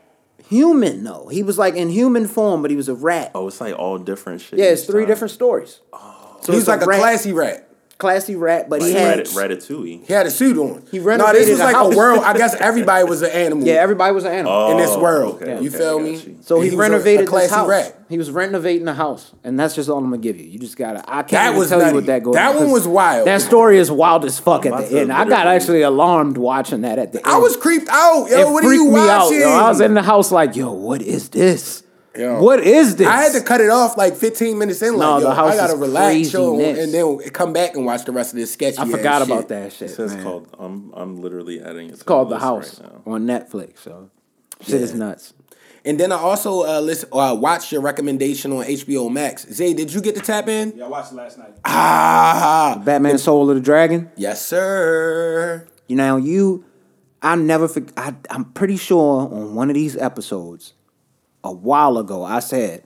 human though. He was like in human form, but he was a rat. Oh, it's like all different shit. yeah, it's three time. different stories. Oh. So He's like a rat. classy rat. Classy rat, but he had Rat- Ratatouille. He had a suit on. He no, this was a like house. a world. I guess everybody was an animal. yeah, everybody was an animal. Oh, in this world. okay, you okay, feel I me? you. So And he, was a- a renovated classy his house. rat. He was renovating the house, and that's just all I'm gonna give you. You just gotta. I can't That even was tell nutty. you what that goes. That on, one 'cause was wild. That story is wild as fuck I'm at the to end. I got actually alarmed watching that at the end. I was creeped out. Yo, it what are freaked you me out. watching? Yo. I was in the house like, yo, what is this? Yo. What is this? I had to cut it off like 15 minutes in. Like, No, yo, the house I gotta is relax, yo, craziness. and then come back and watch the rest of this sketch. I ass forgot shit. about that shit. It says man. called. I'm I'm literally adding it. It's called The House on Netflix. So shit is nuts. And then I also uh, listen, uh, watched your recommendation on HBO Max. Zay, did you get to tap in? Yeah, I watched it last night. Ah, Batman Soul of the Dragon. yes, sir. You know, you, I never, forg I, I'm pretty sure on one of these episodes, a while ago, I said,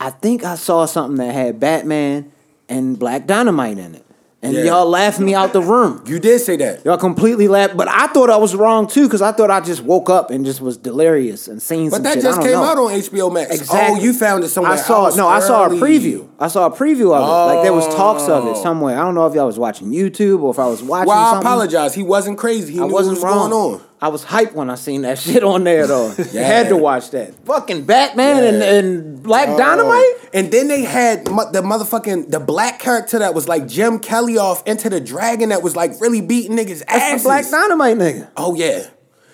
I think I saw something that had Batman and Black Dynamite in it. And Yeah. y'all laughed me out the room. You did say that. Y'all completely laughed, but I thought I was wrong too, because I thought I just woke up and just was delirious and seen But that shit. just came know. out on HBO Max. Oh, exactly. Oh, you found it somewhere I saw else no, I saw a preview. I saw a preview of it. Like there was talks of Oh. it somewhere. I don't know if y'all was watching YouTube or if I was watching. Well, I something. apologize. He wasn't crazy. He I knew wasn't what was wrong. going on. I was hyped when I seen that shit on there though. You had to watch that. Fucking Batman and, and Black Oh. Dynamite. And then they had mo- the motherfucking the black character that was like Jim Kelly off into the dragon that was like really beating niggas That's the Black Dynamite nigga. Oh yeah,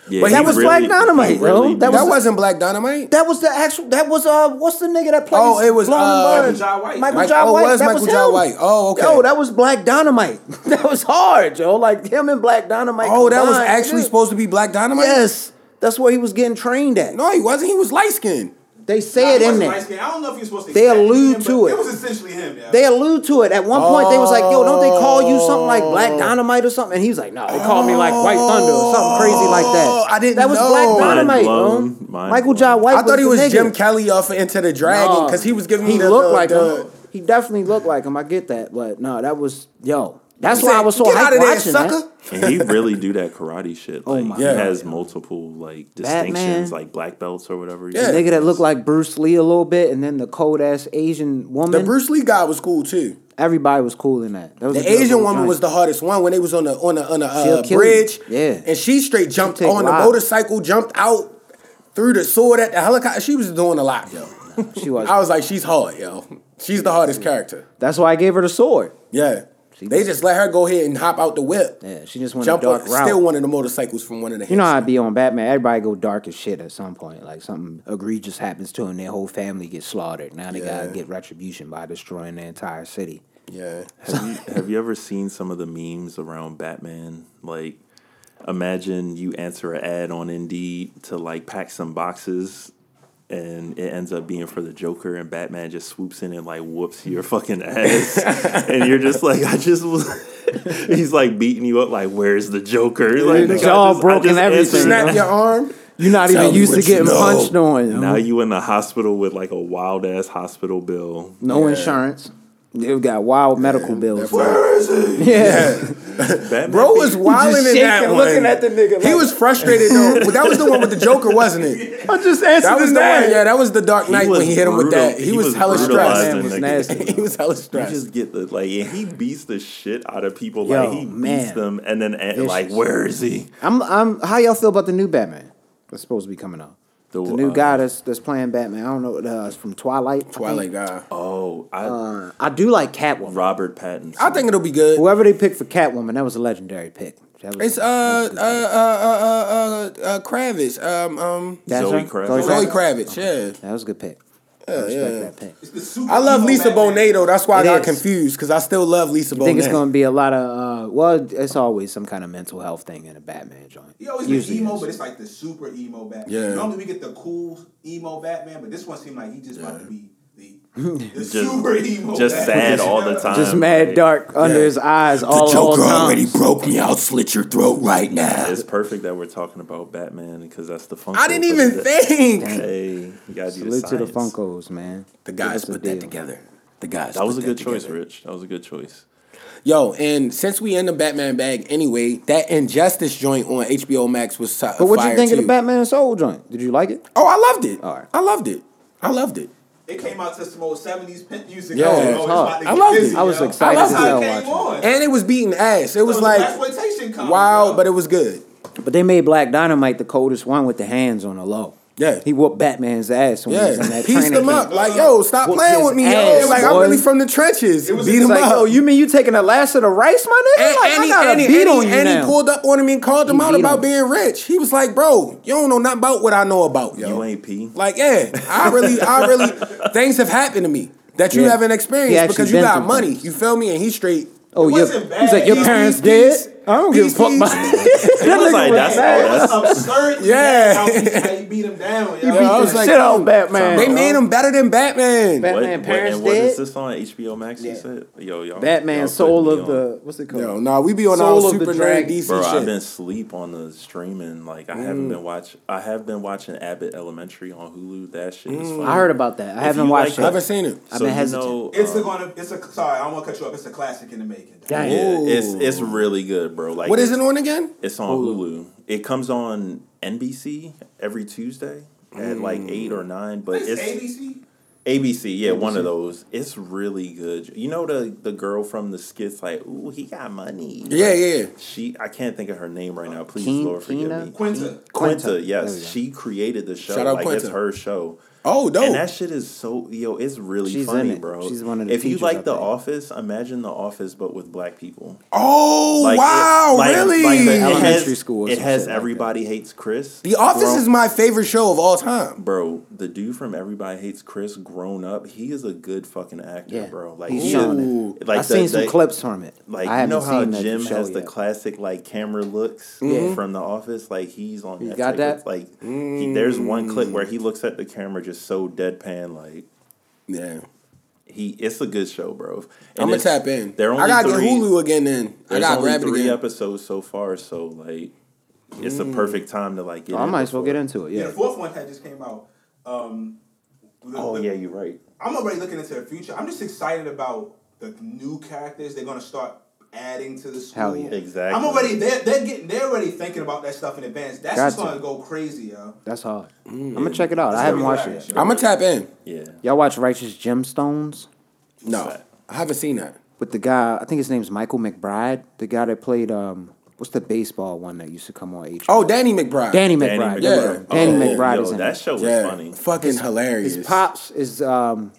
Yeah, But that was really- Black Dynamite, bro. really That that was the- wasn't Black Dynamite. That was the actual. That was uh. What's the nigga that played? Oh, it was, Blowing uh, Michael Jai White. Michael Mike- Jai oh, it White. was that Michael was Jai. White. Oh, okay. Yo, that was Black Dynamite. that was hard, yo. Like him and Black Dynamite. oh, that was actually nigga. supposed to be Black Dynamite. Yes, that's where he was getting trained at. No, he wasn't. He was light skinned. They say Nah, it he in wasn't there. light-skinned. I don't know if you're supposed to. They allude him, to it. It was essentially him. Yeah. They allude to it. At one point, they was like, "Yo, don't they call you something like Black oh. Dynamite or something?" And he's like, "No, they call me like White Thunder or something crazy like that." Oh, I didn't That was know. Black Mind Dynamite, bro. Mind Michael blown. Jai White. I thought he the was nigga. Jim Kelly off of Enter the Dragon Nah, because he was giving me He the, looked the- like the- him. He definitely looked like him. I get that, but no, that was yo. That's He why said, I was so "Get hyped out of there, watching sucker." that. And he really do that karate shit. Oh Like, my he God. has multiple like Batman. distinctions, like black belts or whatever. he Yeah. says. Nigga that looked like Bruce Lee a little bit, and then the cold ass Asian woman. The. Bruce Lee guy was cool too. Everybody was cool in that. that was The Asian woman joint. was the hardest one when they was on the on the on the uh, bridge. you. Yeah. and she straight jumped take on the motorcycle, jumped out, threw the sword at the helicopter. She was doing a lot, yo. She was. I was like, she's hard, yo. She's the hardest character. That's why I gave her the sword. Yeah. She They just- just let her go ahead and hop out the whip. Yeah, she just went Jump a dark up, route. steal one of the motorcycles from one of the You know how hits. I be on Batman. Everybody go dark as shit at some point. Like something egregious happens to them, their whole family gets slaughtered. Now they Yeah. gotta get retribution by destroying the entire city. Yeah. Have you, have you ever seen some of the memes around Batman? Like, imagine you answer an ad on Indeed to like pack some boxes, and it ends up being for the Joker, and Batman just swoops in and like whoops your fucking ass, and you're just like, I just was. He's like beating you up, like, where's the Joker? Like, Your nigga, I jaw just- broken, everything. Snap your arm. You're not Tell even used to getting know. punched on. Now you in the hospital with like a wild ass hospital bill. no Yeah. insurance. They've got wild medical bills. Where is he? Yeah. Batman Bro was wilding in shaking, that one. looking at the nigga He was frustrated though. That was the one with the Joker, wasn't it? I just answered That was the name. one. Yeah, that was the Dark He Knight when he hit him with that. He, He was, was hella stressed. Man was nasty. he was hella You stressed. just get the like, and he beats the shit out of people. Yo, like he beats them, and then and, like, where is he? I'm. I'm. How y'all feel about the new Batman? That's supposed to be coming out. The, The new uh, guy that's that's playing Batman. I don't know. Uh, it's from Twilight. Twilight guy. Oh, I, Uh, I do like Catwoman. Robert Pattinson. I think it'll be good. Whoever they picked for Catwoman, that was a legendary pick. Was- It's uh uh uh uh uh, uh Kravitz. Um um That's Zoe her? Kravitz. Zoe Kravitz. Yeah. That was a good pick. I respect yeah. that pick. It's the super I love Lisa Batman. Bonet though. That's why I It got is. confused because I still love Lisa I Bonet. think it's going to be a lot of. Uh, well, it's always some kind of mental health thing in a Batman joint. He always been Usually emo, is. but it's like the super emo Batman. Yeah. Normally we get the cool emo Batman, but this one seemed like he just about to be the, the super emo. just Batman. sad all the time. just mad like, dark under Yeah. his eyes all the all, all Joker already broke me. I'll slit your throat right now. It's perfect that we're talking about Batman because that's the fun. I didn't even think. Hey, you gotta do the to the. Funkos, man. The guys put that together. The guys. That was a good choice, together. Rich. That was a good choice. Yo, and since we in the Batman bag anyway, that Injustice joint on HBO Max was so, But what you fire think of the. Batman Soul joint? Did you like it? Oh, I loved it. All right. I loved it. I loved it. It came out to some old seventies pimp music. Yeah. oh, It's it's hard. about to I get loved it. I was yo. excited That's as how it came on. And it was beating ass. It was like exploitation comedy, wild, yo. but it was good. But they made Black Dynamite the coldest one with the hands on the low. Yeah. He whooped Batman's ass when he Yeah, was in that pieced training him up. camp. Like, yo, stop Whooped playing with me. ass, yo. Like, boy. I'm really from the trenches. It was Beat him like, up. yo, you mean you taking the last of the rice, my nigga? and, like, and I he, got and, a he, beat and, on he, you and he pulled up on him and called him He out about him. being rich. He was like, bro, you don't know nothing about what I know about, yo. You ain't P. Like, yeah, I really, I really, things have happened to me that you Yeah. haven't experienced because you got money. things. You feel me? And he's straight. Oh, It your, he's like, your parents peace, dead? I don't give a fuck peace. about I was like, that's, That oh, absurd. Yeah. How he, how he beat him down. Yo. Yeah, I was the like, shit out yo, Batman. They yo. made him better than Batman. Bat- What, Batman what, and what is this on HBO Max? You said, yo, y'all. Batman, y'all Soul of on. the what's it called? No, nah, we be on Soul our of the super nerd DC Bro, shit. I've been sleep on the streaming. Like I Mm. haven't been watch. I have been watching Abbott Elementary on Hulu. That shit is funny. I heard about that. I If haven't watched like- I haven't seen it. I've So been you hesitant. know, It's um, a gonna. It's a sorry. I don't want to cut you up. It's a classic in the making. Damn. Yeah, it's Ooh. it's really good, bro. Like What is it's- it on again? It's on Hulu. It comes on NBC every Tuesday at like Mm. eight or nine, but It's it's ABC. ABC. Yeah, one of those. It's really good. You know the the girl from the skits, like, ooh, he got money. Yeah, yeah. She, I can't think of her name right now. Please, Keen- Lord, forgive Keena? me. Quinta. Quinta, There yes, she created the show. Shout out like it's her show. Oh, dope. And that shit is so yo, it's really She's in funny, it. bro. She's one of the If you like The think. Office, imagine The Office but with black people. oh, Like, wow, it- like- really? like the- Elementary has, school It has shit like Everybody Hates Chris. the Office Grown- is my favorite show of all time. Bro, the dude from Everybody Hates Chris, grown up, he is a good fucking actor, Yeah, bro. Like he's he shown is- it. Like I've the- seen some the- clips from it. Like I you know how seen Jim show has the classic like camera looks Mm-hmm. from The Office. Like he's on. You that got that? Of, like he, there's one clip where he looks at the camera just so deadpan. Like Yeah. he, it's a good show, bro. I'm gonna tap in. They're only I gotta three, get Hulu again then. I gotta only grab it three again. episodes so far, so like it's Mm. a perfect time to like get. Oh, I might as well get into it. Yeah, Yeah. the fourth one had just came out. Um, the- Oh the- yeah, you're right. I'm already looking into the future. I'm just excited about the new characters they're gonna start adding to the school. Hell yeah. Exactly. I'm already they're, they're getting they're already thinking about that stuff in advance. That's Got just to. gonna go crazy, yo. That's hard. I'm gonna check it out. It's I haven't gonna watched it yet. I'm gonna tap in. Yeah. Y'all watch Righteous Gemstones No. I haven't seen that. with the guy? I think his name's Michael McBride, the guy that played um, what's the baseball one that used to come on HBO? Oh, Danny McBride. Danny Danny McBride. McBride. there we Yeah. Danny Oh, McBride yo, is in that it. show was Yeah, funny. fucking hilarious. His pops is um,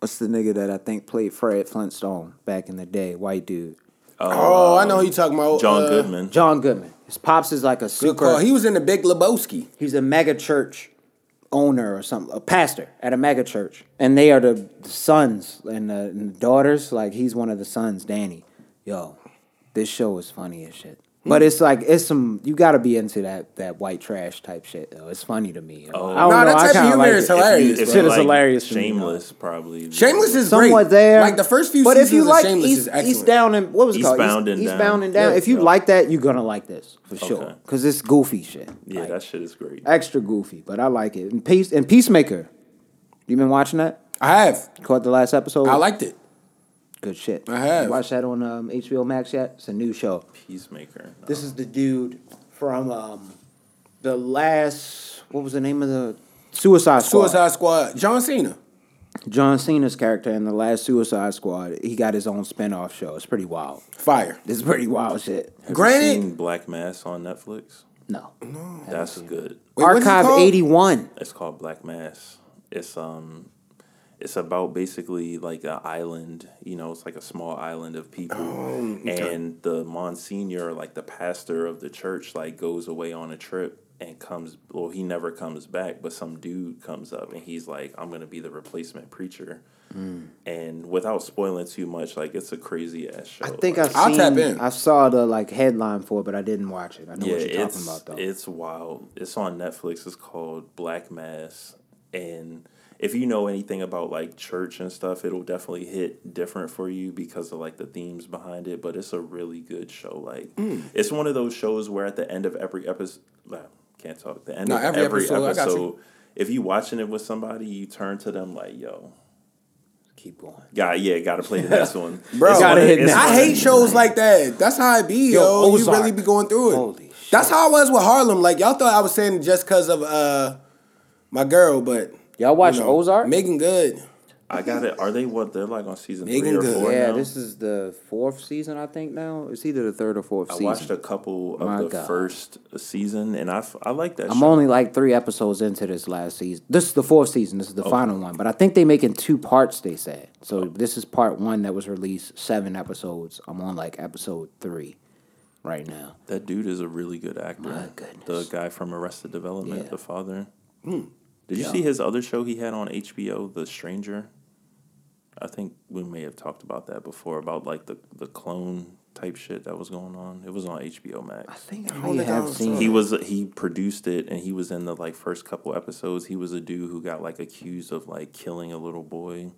what's the nigga that I think played Fred Flintstone back in the day? White dude, Oh, I know who you talking about. John uh, Goodman. John Goodman. His pops is like a Good super. call. He was in the Big Lebowski. he's a mega church owner or something, a pastor at a mega church, and they are the, the sons and the, and the daughters. Like he's one of the sons, Danny. Yo, this show is funny as shit. But it's like it's some you got to be into that that white trash type shit though. It's funny to me. Oh. I don't oh. Nah, know. that I type of kinda humor like is it. hilarious, If bro. you Shit is like hilarious to me, Shameless, probably. Shameless is Somewhat great. there, Like the first few But seasons if you of like Shameless East, is excellent. East Down and what was it called? Eastbound and East, Down. Eastbound and Down. Yeah. if you Yeah. like that, you're gonna like this for sure because it's goofy shit. Yeah, Like, that shit is great. extra goofy, but I like it. And Peace and Peacemaker. You been watching that? I have. Caught the last episode. I liked it. Good shit. I have. You watched that on um, HBO Max yet? It's a new show. Peacemaker. No. This is the dude from um, the last. What was the name of the Suicide Squad? Suicide Squad. John Cena. John Cena's character in the last Suicide Squad. He got his own spin-off show. It's pretty wild. Fire. It's pretty wild shit. Have Granted- you seen Black Mass on Netflix? No. No. That's good. Wait, what's it Archive eighty one. It's called Black Mass. It's um, it's about basically like an island. You know, it's like a small island of people, oh, and the Monsignor, like the pastor of the church, like goes away on a trip and comes. Well, he never comes back, but some dude comes up and he's like, "I'm gonna be the replacement preacher." Hmm. And without spoiling too much, like it's a crazy ass show. I think like, I've I'll seen. tap in. I saw the like headline for it, but I didn't watch it. I know yeah, what you're talking about though. it's wild. It's on Netflix. It's called Black Mass, and if you know anything about like church and stuff, it'll definitely hit different for you because of like the themes behind it. But it's a really good show. Like Mm. it's one of those shows where at the end of every episode, can't talk. The end No, of every every, episode, I got you. episode, if you watching it with somebody, you turn to them like, "Yo, Keep going. God, yeah, got to play the next one, Bro, It's Gotta hit it's next. I hate shows like that. That's how it be, yo. Yo, you really be going through it. Holy shit. That's how I was with Harlem. Like y'all thought I was saying just because of uh my girl, but Y'all watch you know, Ozark? Making good. I got it. Are they what? They're like on season Megan three or Good. four yeah, now? this is the fourth season, I think. Now it's either the third or fourth I season. watched a couple of My the God. first season, and I, f- I like that. I'm show. only like three episodes into this last season. This is the fourth season. This is the final one. But I think they make in two parts. They said so. This is part one that was released seven episodes. I'm on like episode three right now. That dude is a really good actor. My The guy from Arrested Development, Yeah. the father. Hmm. Did you see his other show he had on HBO, The Stranger? I think we may have talked about that before about like the the clone type shit that was going on. It was on HBO I Max. think I may think I have seen. He was he produced it and he was in the like first couple episodes. He was a dude who got like accused of like killing a little boy.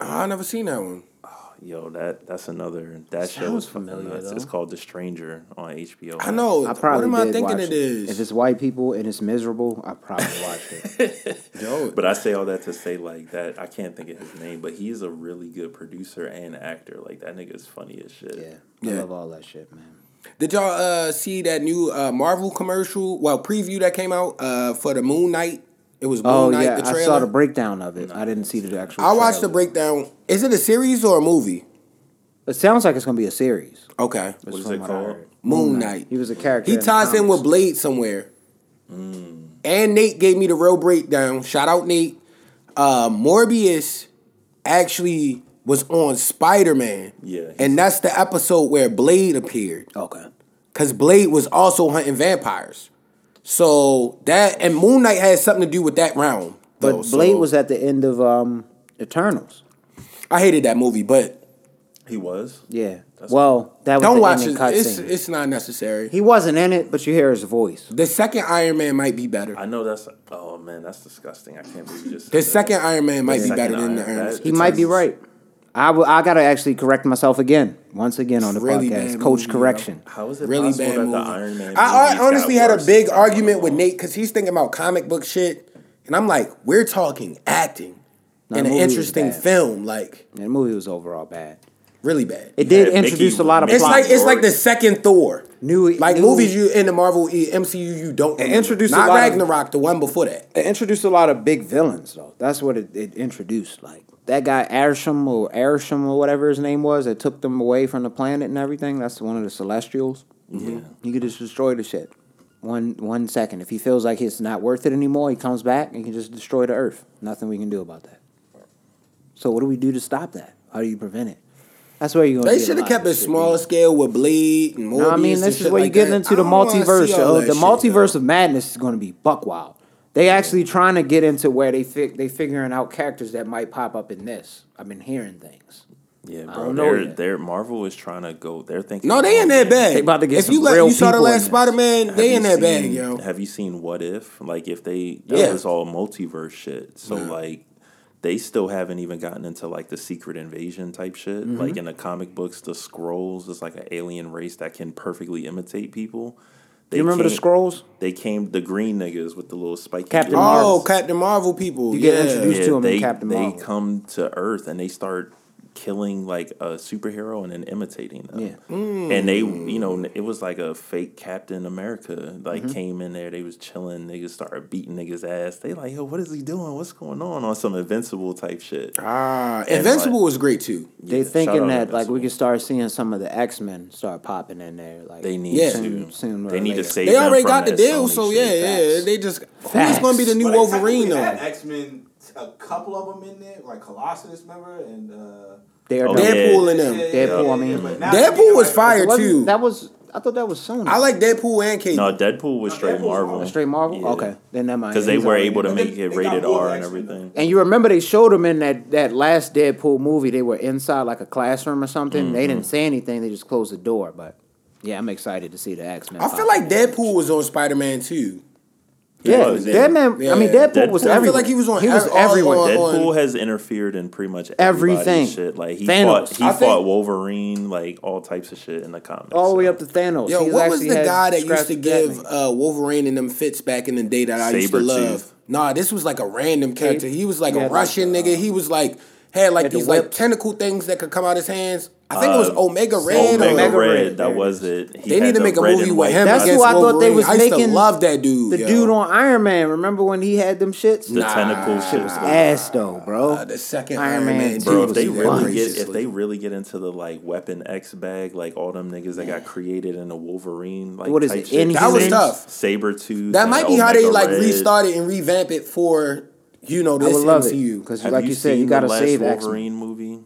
Oh, I never seen that one. Oh, Yo, that that's another that show Sounds is familiar, nuts. It's called The Stranger on HBO. I know. I probably what am I thinking watch it is? If it's white people and it's miserable, I probably watched it. Yo, But I say all that to say like that I can't think of his name, but he's a really good producer and actor. Like that nigga is funny as shit. Yeah, I Yeah. love all that shit, man. Did y'all uh, see that new uh, Marvel commercial? Well, preview that came out uh, for the Moon Knight. It was Moon Oh Knight. yeah, the I saw the breakdown of it. I didn't see the actual. I watched the breakdown. Is it a series or a movie? It sounds like it's gonna be a series. Okay. What is from it called? heard. Moon Knight. He was a character. He in ties in with Blade somewhere. Mm. And Nate gave me the real breakdown. Shout out Nate. Uh, Morbius actually was on Spider Man. Yeah, And that's the episode where Blade appeared. Okay. Because Blade was also hunting vampires. So that and Moon Knight has something to do with that realm. But though, Blade so- was at the end of um Eternals. I hated that movie, but He was. Yeah. That's well, that was don't the watch ending it. It's cutscene. it's not necessary. He wasn't in it, but you hear his voice. The second Iron Man might be better. I know that's oh man, that's disgusting. I can't believe you just said The that. second Iron Man might be second better than the Iron- Ernest. He might be right. I, w- I gotta actually correct myself again, once again on the Really podcast. bad Coach movie, correction. How is it really bad that movie. the Iron Man? I, I honestly had a big argument with Nate because he's thinking about comic book shit, and I'm like, we're talking acting No, in an interesting film, like And the movie was overall bad. really bad. It did had introduce Mickey- a lot of It's plot. like it's like the second Thor. New- like new- movies you in the Marvel E- MCU you don't remember. introduced a not lot of- Ragnarok, the one before that. it introduced a lot of big villains though. That's what it, it introduced. Like that guy Arishem or Arishem or whatever his name was that took them away from the planet and everything. That's one of the Celestials. Yeah. He could just destroy the shit. One one second. If he feels like it's not worth it anymore, he comes back and can just destroy the earth. Nothing we can do about that. So what do we do to stop that? How do you prevent it? That's where you're gonna They should have kept it small scale with Blade and Morbius. No, I mean this is where like getting that. into the I don't wanna see multiverse. the shit, multiverse though. of madness is going to be buck wild. They actually trying to get into where they fi- they figuring out characters that might pop up in this. I've been hearing things. Yeah, I bro. don't know They're, they're Marvel is trying to go. They're thinking. No, they in that bag. They about to get if some you let, real you saw the last. Spider Man, they you in their bag, yo. Have you seen What If? Like if they that Yeah. was all multiverse shit. So like they still haven't even gotten into like the secret invasion type shit. Mm-hmm. Like in the comic books, the Skrulls is like an alien race that can perfectly imitate people. They you remember the Skrulls? They came the green niggas with the little spiky. Captain. Marvel. Oh, Captain Marvel people. You get yeah. introduced- to 'em in they, Captain they come to Earth and they start killing like a superhero and then imitating them. Yeah. And they, you know, it was like a fake Captain America. Like Mm-hmm. came in there, they was chilling. Niggas started beating niggas ass. They like, yo, what is he doing? What's going on? On some Invincible type shit. Ah, And, Invincible like- was great too. They Yeah, shout thinking out that like we Invincible. could start seeing some of the X Men start popping in there. Like They need Yeah. to. Soon- sooner they need later. to save. They them already from got the deal, Sony so shit. yeah, yeah. Facts. They just who's gonna be the new But Wolverine though? X Men, a couple of them in there, like Colossus, remember, and uh, Daredevil. Oh, yeah. Deadpool and them. Deadpool, I mean. but Deadpool you was like, fire Wasn't- too. That was I thought that was Sony. I like Deadpool and Cable. No, Deadpool was No, straight Deadpool's Marvel. Marvel. straight Marvel. Yeah. Okay, then never mind. Because they were able to make they- it they rated R and everything. And you remember they showed them in that, that last Deadpool movie. They were inside like a classroom or something. They Mm-hmm. didn't say anything. They just closed the door. But yeah, I'm excited to see the X Men. I feel like Deadpool was on Spider Man too. Yeah, was, yeah. I mean, Yeah. Deadpool, was Deadpool- I feel like he was on He was all- everywhere. on- Deadpool has interfered in pretty much Everything. Shit. Like he Thanos. fought, he I fought think- Wolverine, like all types of shit in the comics. all the way up to Thanos. Yo, He's what was the guy that used to give uh, Wolverine and them fits back in the day that I used to Sabretooth. love? Nah, this was like a random character. He was like Yeah, a like, Russian nigga. He was like had like Had the these like tentacle things that could come out his hands. I think it was Omega Red. Omega, or, Omega Red, Red, that was it. He they need to the make a movie with him That's who I thought they Wolverine. was I used to making love that dude. The yo. dude on Iron Man, remember when he had them shits? The tentacle shit was Ass though, bro. Uh, the second Iron Iron, Man Man, Bro, was if they fun. really get if they really get into the like Weapon X bag, like all them niggas that got created in the Wolverine, like What is it, shit, That was tough. Saber tooth. that might be how they like restarted and revamp it for you know I this would love it MCU. because, like you, you said, you gotta the last save X. Wolverine movie,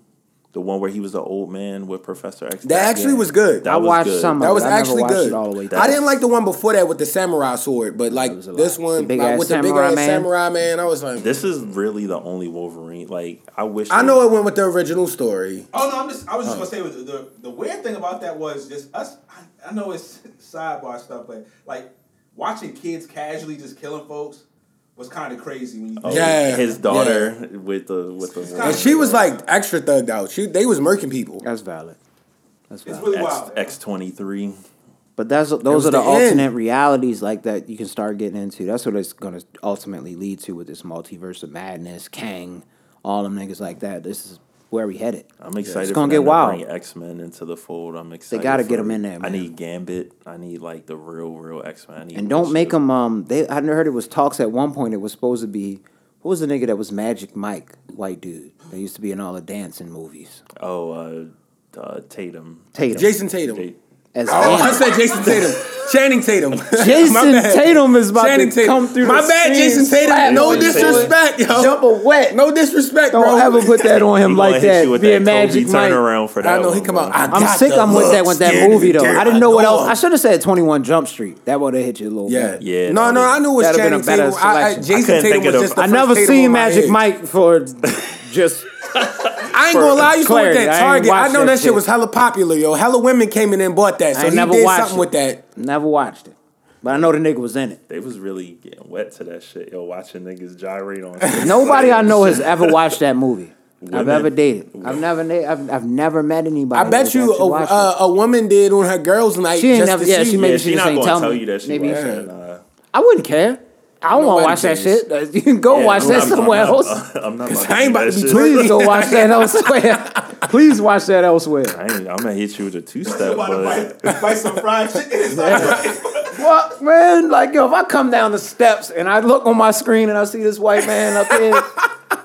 the one where he was the old man with Professor X. That actually was good. That I was watched good. some of That it. was I never actually good. it all the way through. I didn't like the one before that with the samurai sword, but like was a lot. this one big like, with the big samurai ass man. samurai man, I was like, This is really the only Wolverine. Like I wish. I know it went with the original story. Oh no, I'm just I was just gonna say the, the the weird thing about that was just us. I, I know it's sidebar stuff, but like watching kids casually just killing folks was kind of crazy when you. Oh, Yeah, his daughter with the with the And she was like extra thugged out. She they was murking people. That's valid. That's It's valid. really X wild. X twenty three. But that's those are the, the end. alternate realities like that you can start getting into. That's what it's gonna ultimately lead to with this multiverse of madness, Kang, all them niggas like that. This is where we headed. I'm excited. It's gonna them get to wild. X Men into the fold. I'm excited. They gotta get get 'em it. in there, Man. I need Gambit. I need like the real, real X Men. And don't make them. Um, they I heard it was talks at one point. It was supposed to be. What was the nigga that was Magic Mike, white dude that used to be in all the dancing movies? Oh, uh, uh, Tatum. Tatum. Jason Tatum. Tate- As Oh, I said Jason Tatum. Channing Tatum. Jason My bad. Tatum is about Channing to Tatum. come through. My the bad, screen, Jason slap Tatum. No disrespect, yo. foot, Jump a wet. No disrespect, Don't bro. ever put that on him gonna like that. you with Being Magic Kobe Mike. turnaround for that. I know he come bro. out. I I'm sick. I'm with that with that movie though. I didn't know what know else. I should have said Twenty One Jump Street. That would have hit you a little bit. Yeah, better. Yeah, No, no, I knew it was That'd Channing Tatum. I, I, selection. Jason Tatum was of just the- the I first never seen Magic. Mike for just. I ain't gonna lie, I used to work at I Target. I, watched know that that shit shit. was hella popular, yo. Hella women came in and bought that, I so ain't he never did watched something it. with that. Never watched it, but I know the nigga was in it. They was really getting wet to that shit. Yo, watching niggas gyrate on. stage. Nobody I know has ever watched that movie. I've ever dated. I've never. I've, I've never met anybody. I bet you a, uh, a woman did on her girls' night. She ain't just never- to yeah, see. she made- yeah, she she not gonna tell tell me. you that she Maybe- watched Yeah. it. Nah. it. I wouldn't care. I don't No want to one watch that shit. You can go Yeah, watch I'm that not- somewhere I'm not- else. I'm not about I ain't about to do be that shit. tweaking. Please go watch that elsewhere. Please watch that elsewhere. I ain't, I'm gonna hit you with a two step, About but bite, bite some fried chicken. It's What man? Like yo, if I come down the steps and I look on my screen and I see this white man up here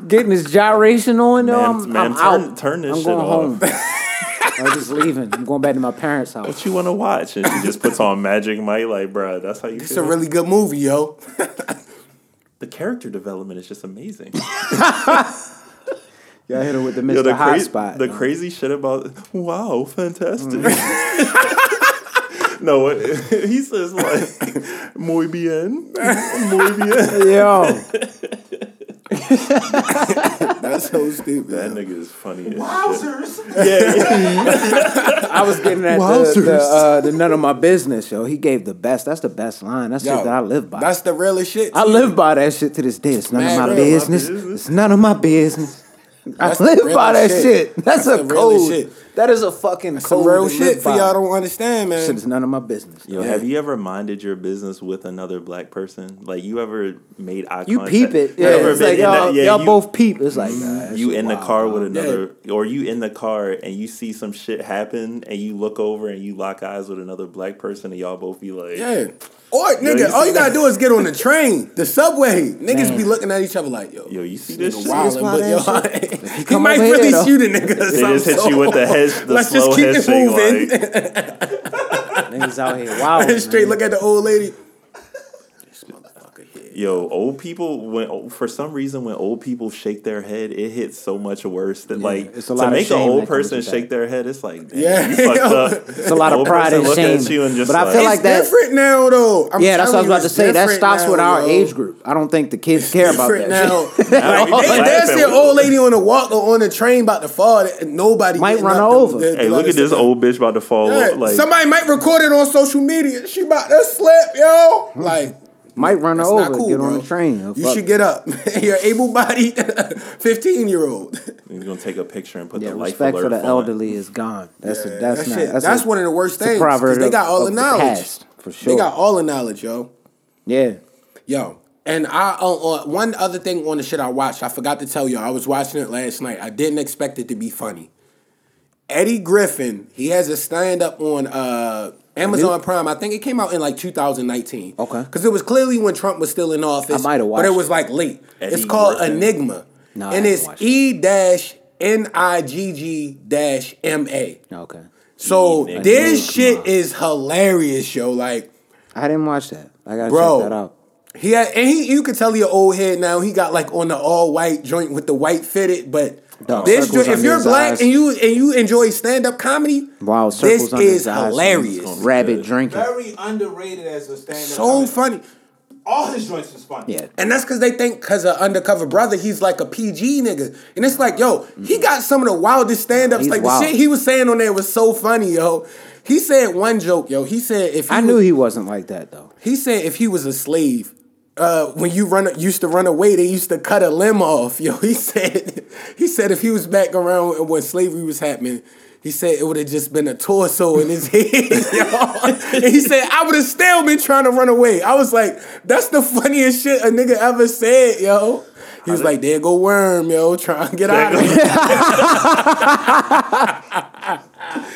getting his gyration on, yo, Man, I'm, man, I'm turn- out. turn this I'm shit going off. Home. I'm just leaving. I'm going back to my parents' house. what you want to watch? And she just puts on Magic Mike, like, bruh, that's how you It's feel. a really good movie, yo. the character development is just amazing. Y'all hit her with the Mr. Yo, the, Hot cra- Spot. the crazy shit about wow, fantastic. Mm. no, what, he says like muy bien, muy bien. Yo, That's so stupid. That nigga is funny. Wowzers. Yeah, yeah. I was getting at the, Wowzers. the, uh, the none of my business, yo. He gave the best. That's the best line. That's Yo, shit that I live by. That's the realest shit. I live by that shit to this day. It's none Mad of my real. business. business. It's none of my business. I That's the live by that shit. shit. That's, That's a code. shit. That is a fucking Some code. real shit for y'all don't understand, man. Shit is none of my business. Yo, Yeah. have you ever minded your business with another black person? Like you ever made eye You contact? peep it. You Yeah, ever it's been like in y'all, that- yeah, y'all you- both peep. It's like, nah, that you shit in the car dog. with another, or you in the car and you see some shit happen, and you look over and you lock eyes with another black person, and y'all both be like, Yeah. Or you nigga, all you gotta that? do is get on the train, the subway. Niggas be looking at each other like, yo, Yo, you see this this nigga shit? wildin', but yo, he come might over here, really though. shoot a nigga. Or They just hit so you with the head, the Let's slow just keep head it moving. like, Niggas out here wild. Straight look at the old lady. This motherfucker. Yo, old people when for some reason when old people shake their head, it hits so much worse than like it's a to lot of make an old person shake their head. It's like, damn, Yeah. you up. It's a lot of pride person and look shame. at you and just but I feel like- like that. Different now though. I'm yeah, that's what I was about to say. That different stops with our yo. age group. I don't think the kids care about Different that. now. shit. like, we they, there's an old lady on the walk or on the train about to fall. and Nobody Might run up her to- over. to- to Hey, look at this old bitch about to fall. Like somebody might record it on social media. She about to slip, yo. Like Might run her that's over. not cool, get bro. on the train. You fuck. should get up. You're able-bodied, fifteen-year-old. he's gonna take a picture and put Yeah, the life respect alert for the on. elderly is gone. That's a, that's that not. that's that's a, one of the worst things. a things, 'cause proverb they got all of the knowledge. past, for sure. They got all the knowledge, yo. yeah. Yo, And I uh, uh, one other thing on the shit I watched, I forgot to tell you. I was watching it last night. I didn't expect it to be funny. Eddie Griffin, he has a stand up on uh, Amazon Prime. I think it came out in like 2019. Okay. Because it was clearly when Trump was still in office. I might have watched. But it was like late. Eddie it's called Griffin. Enigma. No, and it's. E dash N I G G dash M A. Okay. So Enigma. this shit is hilarious, yo. Like, I didn't watch that. I gotta Bro. check that out. he had, and he you could tell he an old head now. He got like on the all white joint with the white fitted, but Dark this circles joint, if you're black eyes. and you and you enjoy stand up comedy, Wow, this circles under is his eyes. hilarious. Rabbit Good. drinking. Very underrated as a stand-up. So comic. funny. All his joints is funny. Yeah. And that's because they think because of Undercover Brother, he's like a PG nigga. And it's like, yo, he mm-hmm. got some of the wildest stand ups. Like wild. the shit he was saying on there was so funny, yo. He said one joke, yo. He said if he I was- knew he wasn't like that though. He said if he was a slave, uh, when you run used to run away, they used to cut a limb off. Yo, he said he said if he was back around when slavery was happening, he said it would have just been a torso in his head. yo. And he said I would have still been trying to run away. I was like, that's the funniest shit a nigga ever said, yo. He was like, there go worm, yo, trying to get out of here.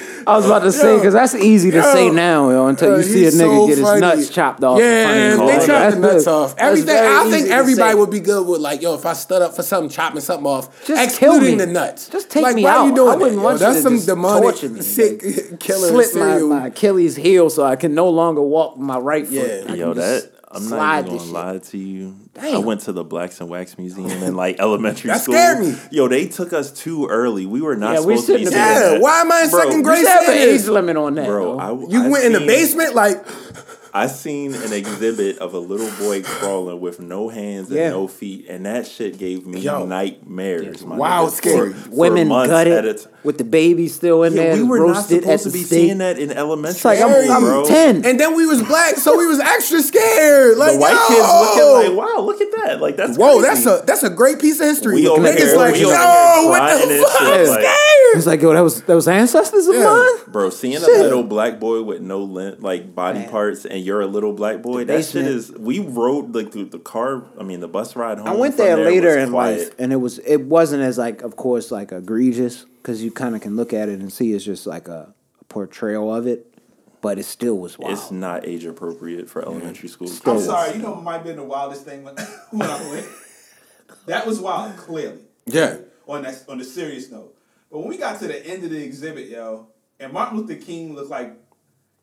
I was about to say because that's easy to Yo. say now, yo, until Uh, you see a nigga so get his funny. nuts chopped off. Yeah, Funny they chop That's the nuts good. off. Everything. I think everybody would be good with like, yo, if I stood up for something, chopping something off, Just excluding kill me. the nuts. Just take like, me why out. You doing I wouldn't that, want yo? you That's to some just demonic, me, sick like, killer Slit my, my Achilles heel so I can no longer walk with my right foot. Yeah. Yo, that I'm slide not even this gonna lie to you. I went to the Blacks in Wax Museum in like elementary That school. scared me. Yo, they took us too early. We were not Yeah, we supposed to be shouldn't seeing have Yeah, that. why am I in Bro, second grade? You have an age limit on that, Bro. I, You I went in the basement, like I seen an exhibit of a little boy crawling with no hands and Yeah. no feet, and that shit gave me Yo. nightmares. my Wow, nigga, scary. for- for Women months at gutted t- with the baby still in Yeah, there, we were not roasted at supposed to be stake. seeing that in elementary It's like school, I'm, I'm bro. ten. and then we was black, so we was extra scared. Like The white yo! kids looking like, wow, look at that. Like that's Whoa, crazy. that's a that's a great piece of history. We over Niggas here- like, we yo, what the fuck? shit, I'm like- scared. It's like yo, that was that was ancestors of Yeah. mine. Bro, seeing Shit. a little black boy with no limb, like body Man. parts, and you're a little black boy, that shit is. We rode like through the car. I mean, the bus ride home. I went from there later in quiet. life, and it was it wasn't as like, of course, like egregious because you kind of can look at it and see it's just like a, a portrayal of it, but it still was wild. It's not age appropriate for elementary school. I'm kids. sorry, you know what might have been the wildest thing when, when I went. That was wild, clearly. Yeah. On that on the serious note. But when we got to the end of the exhibit, yo, and Martin Luther King looked like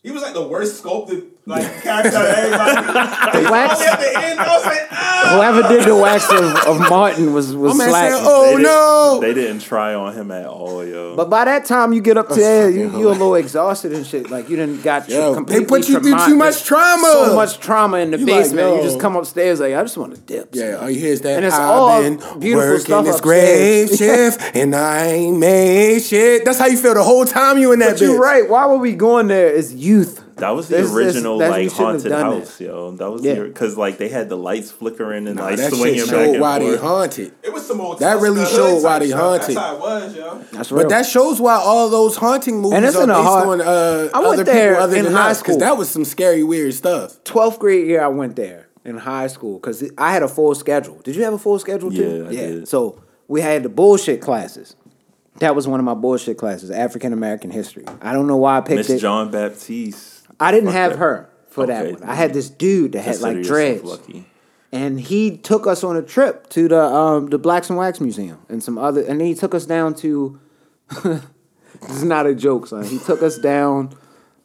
he was like the worst sculpted like character of everybody. Wax- at the end, I was like, ah! Whoever did the wax of, of Martin was was My man said, "Oh They didn't- no!" They didn't try on him at all, yo. But by that time you get up to there, you, fucking you're a little exhausted and shit. Like you didn't got Yo, they completely put you through too much trauma. So much trauma in the You like, basement. you just come upstairs like I just want to dip. Yeah, all you hear is that And it's I've all been beautiful working stuff this grave upstairs. shift and I ain't made shit. That's how you feel the whole time you in that But you're right. Why were we going there? It's youth. that was the This- this- original that's- we like haunted done house, yo. That was Yeah. because like they had the lights flickering and Nah, like that swinging shit back showed and why they forth. haunted. It was some old That really Tusker showed why they haunted. That's how it was, yo. That's real. But that shows why all those haunting movies And it's are in based hard- on uh, I went other there people other in than high us because school. that was some scary, weird stuff. 12th grade year I went there in high school because I had a full schedule. Did you have a full schedule too? Yeah, I did. So we had the bullshit classes. That was one of my bullshit classes, African American history. I don't know why I picked Miss it. Miss John Baptiste. I didn't have that. her for that Okay. one. I had this dude that had like dreads. Lucky. and he took us on a trip to the um, the Blacks in Wax Museum and some other, and then he took us down to. this is not a joke, son. He took us down.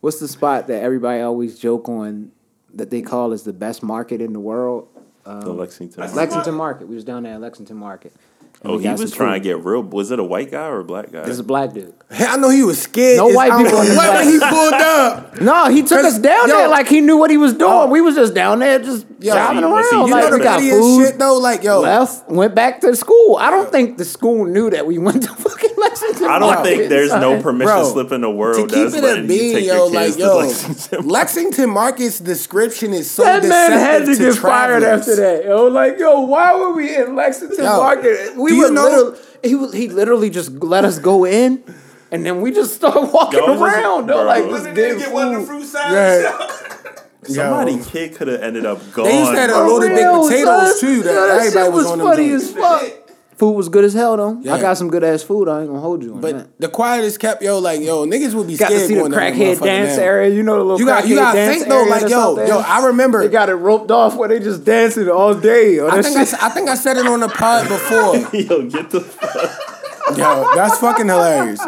What's the spot that everybody always joke on that they call is the best market in the world? the Lexington. That's Lexington Market. We was down there at Lexington Market. Oh, and oh, we he was trying food. to get real. Was it a white guy or a black guy? It's a black dude. Hey, I know he was scared. No as- white people know in when he back. pulled up? No, he took us down yo. there like he knew what he was doing. Oh. we was just down there just Yo, driving was he- around. you like know we the got funniest food. shit though? Like yo, left, went back to school. I don't think the school knew that we went to fucking Lexington. I don't Market, think there's no permission Bro, slip in the to world keep that's it a letting you bean, take yo, your like kids yo, to Lexington. Lexington Market's description is so That man had to deceptive get fired after that. Yo, like, yo, why were we in Lexington Yo, Market? We were you know- literally, he was, he literally just let us go in, and then we just started walking Yo, around. though, bro. like, Was just Wasn't get one of the fruit salads? Yeah. Somebody Yo. kid could have ended up gone. They used to have a bro. loaded baked potatoes son. too. That, Yo, that everybody shit was, was on funny as fuck. Food was good as hell though. Yeah. I got some good ass food. I ain't gonna hold you on that. But the quietest kept, yo, like, yo, niggas would be Got scared to see the going down that crackhead dance alley. area. You know the little You got- you gotta dance think, though, like, yo, yo, I remember- they got it roped off where they just dancing all day. I think I, shit- s- I think I said it on the pod before. Yo, get the fuck. Yo, that's fucking hilarious.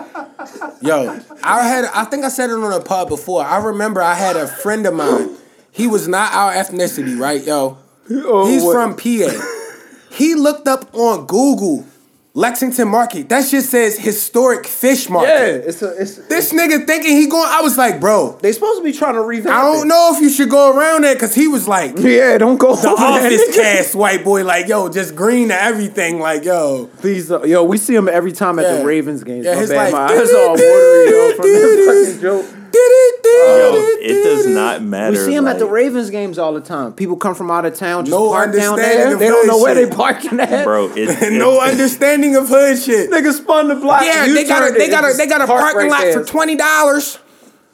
Yo, I had I think I said it on the pod before. I remember I had a friend of mine. He was not our ethnicity, right, yo? Oh, He's what- from PA. He looked up on Google Lexington Market. That shit says historic fish market. Yeah, it's a, it's. This nigga thinking he going. I was like, bro, they supposed to be trying to revamp. I don't it. know if you should go around there because he was like Yeah, don't go there. office cast white boy, like yo, just green to everything, like yo. Please, uh, yo, we see him every time at Yeah. the Ravens games. Yeah, his like, my eyes all watery yo, from this fucking joke. Yo, it does not matter. We see him at the Ravens games all the time. People come from out of town, just No park down there. of They don't know hood where shit. they parking at. bro. It's no understanding of hood shit. Nigga spun the block. Yeah, you they got a they got a they got a park parking right lot for twenty dollars.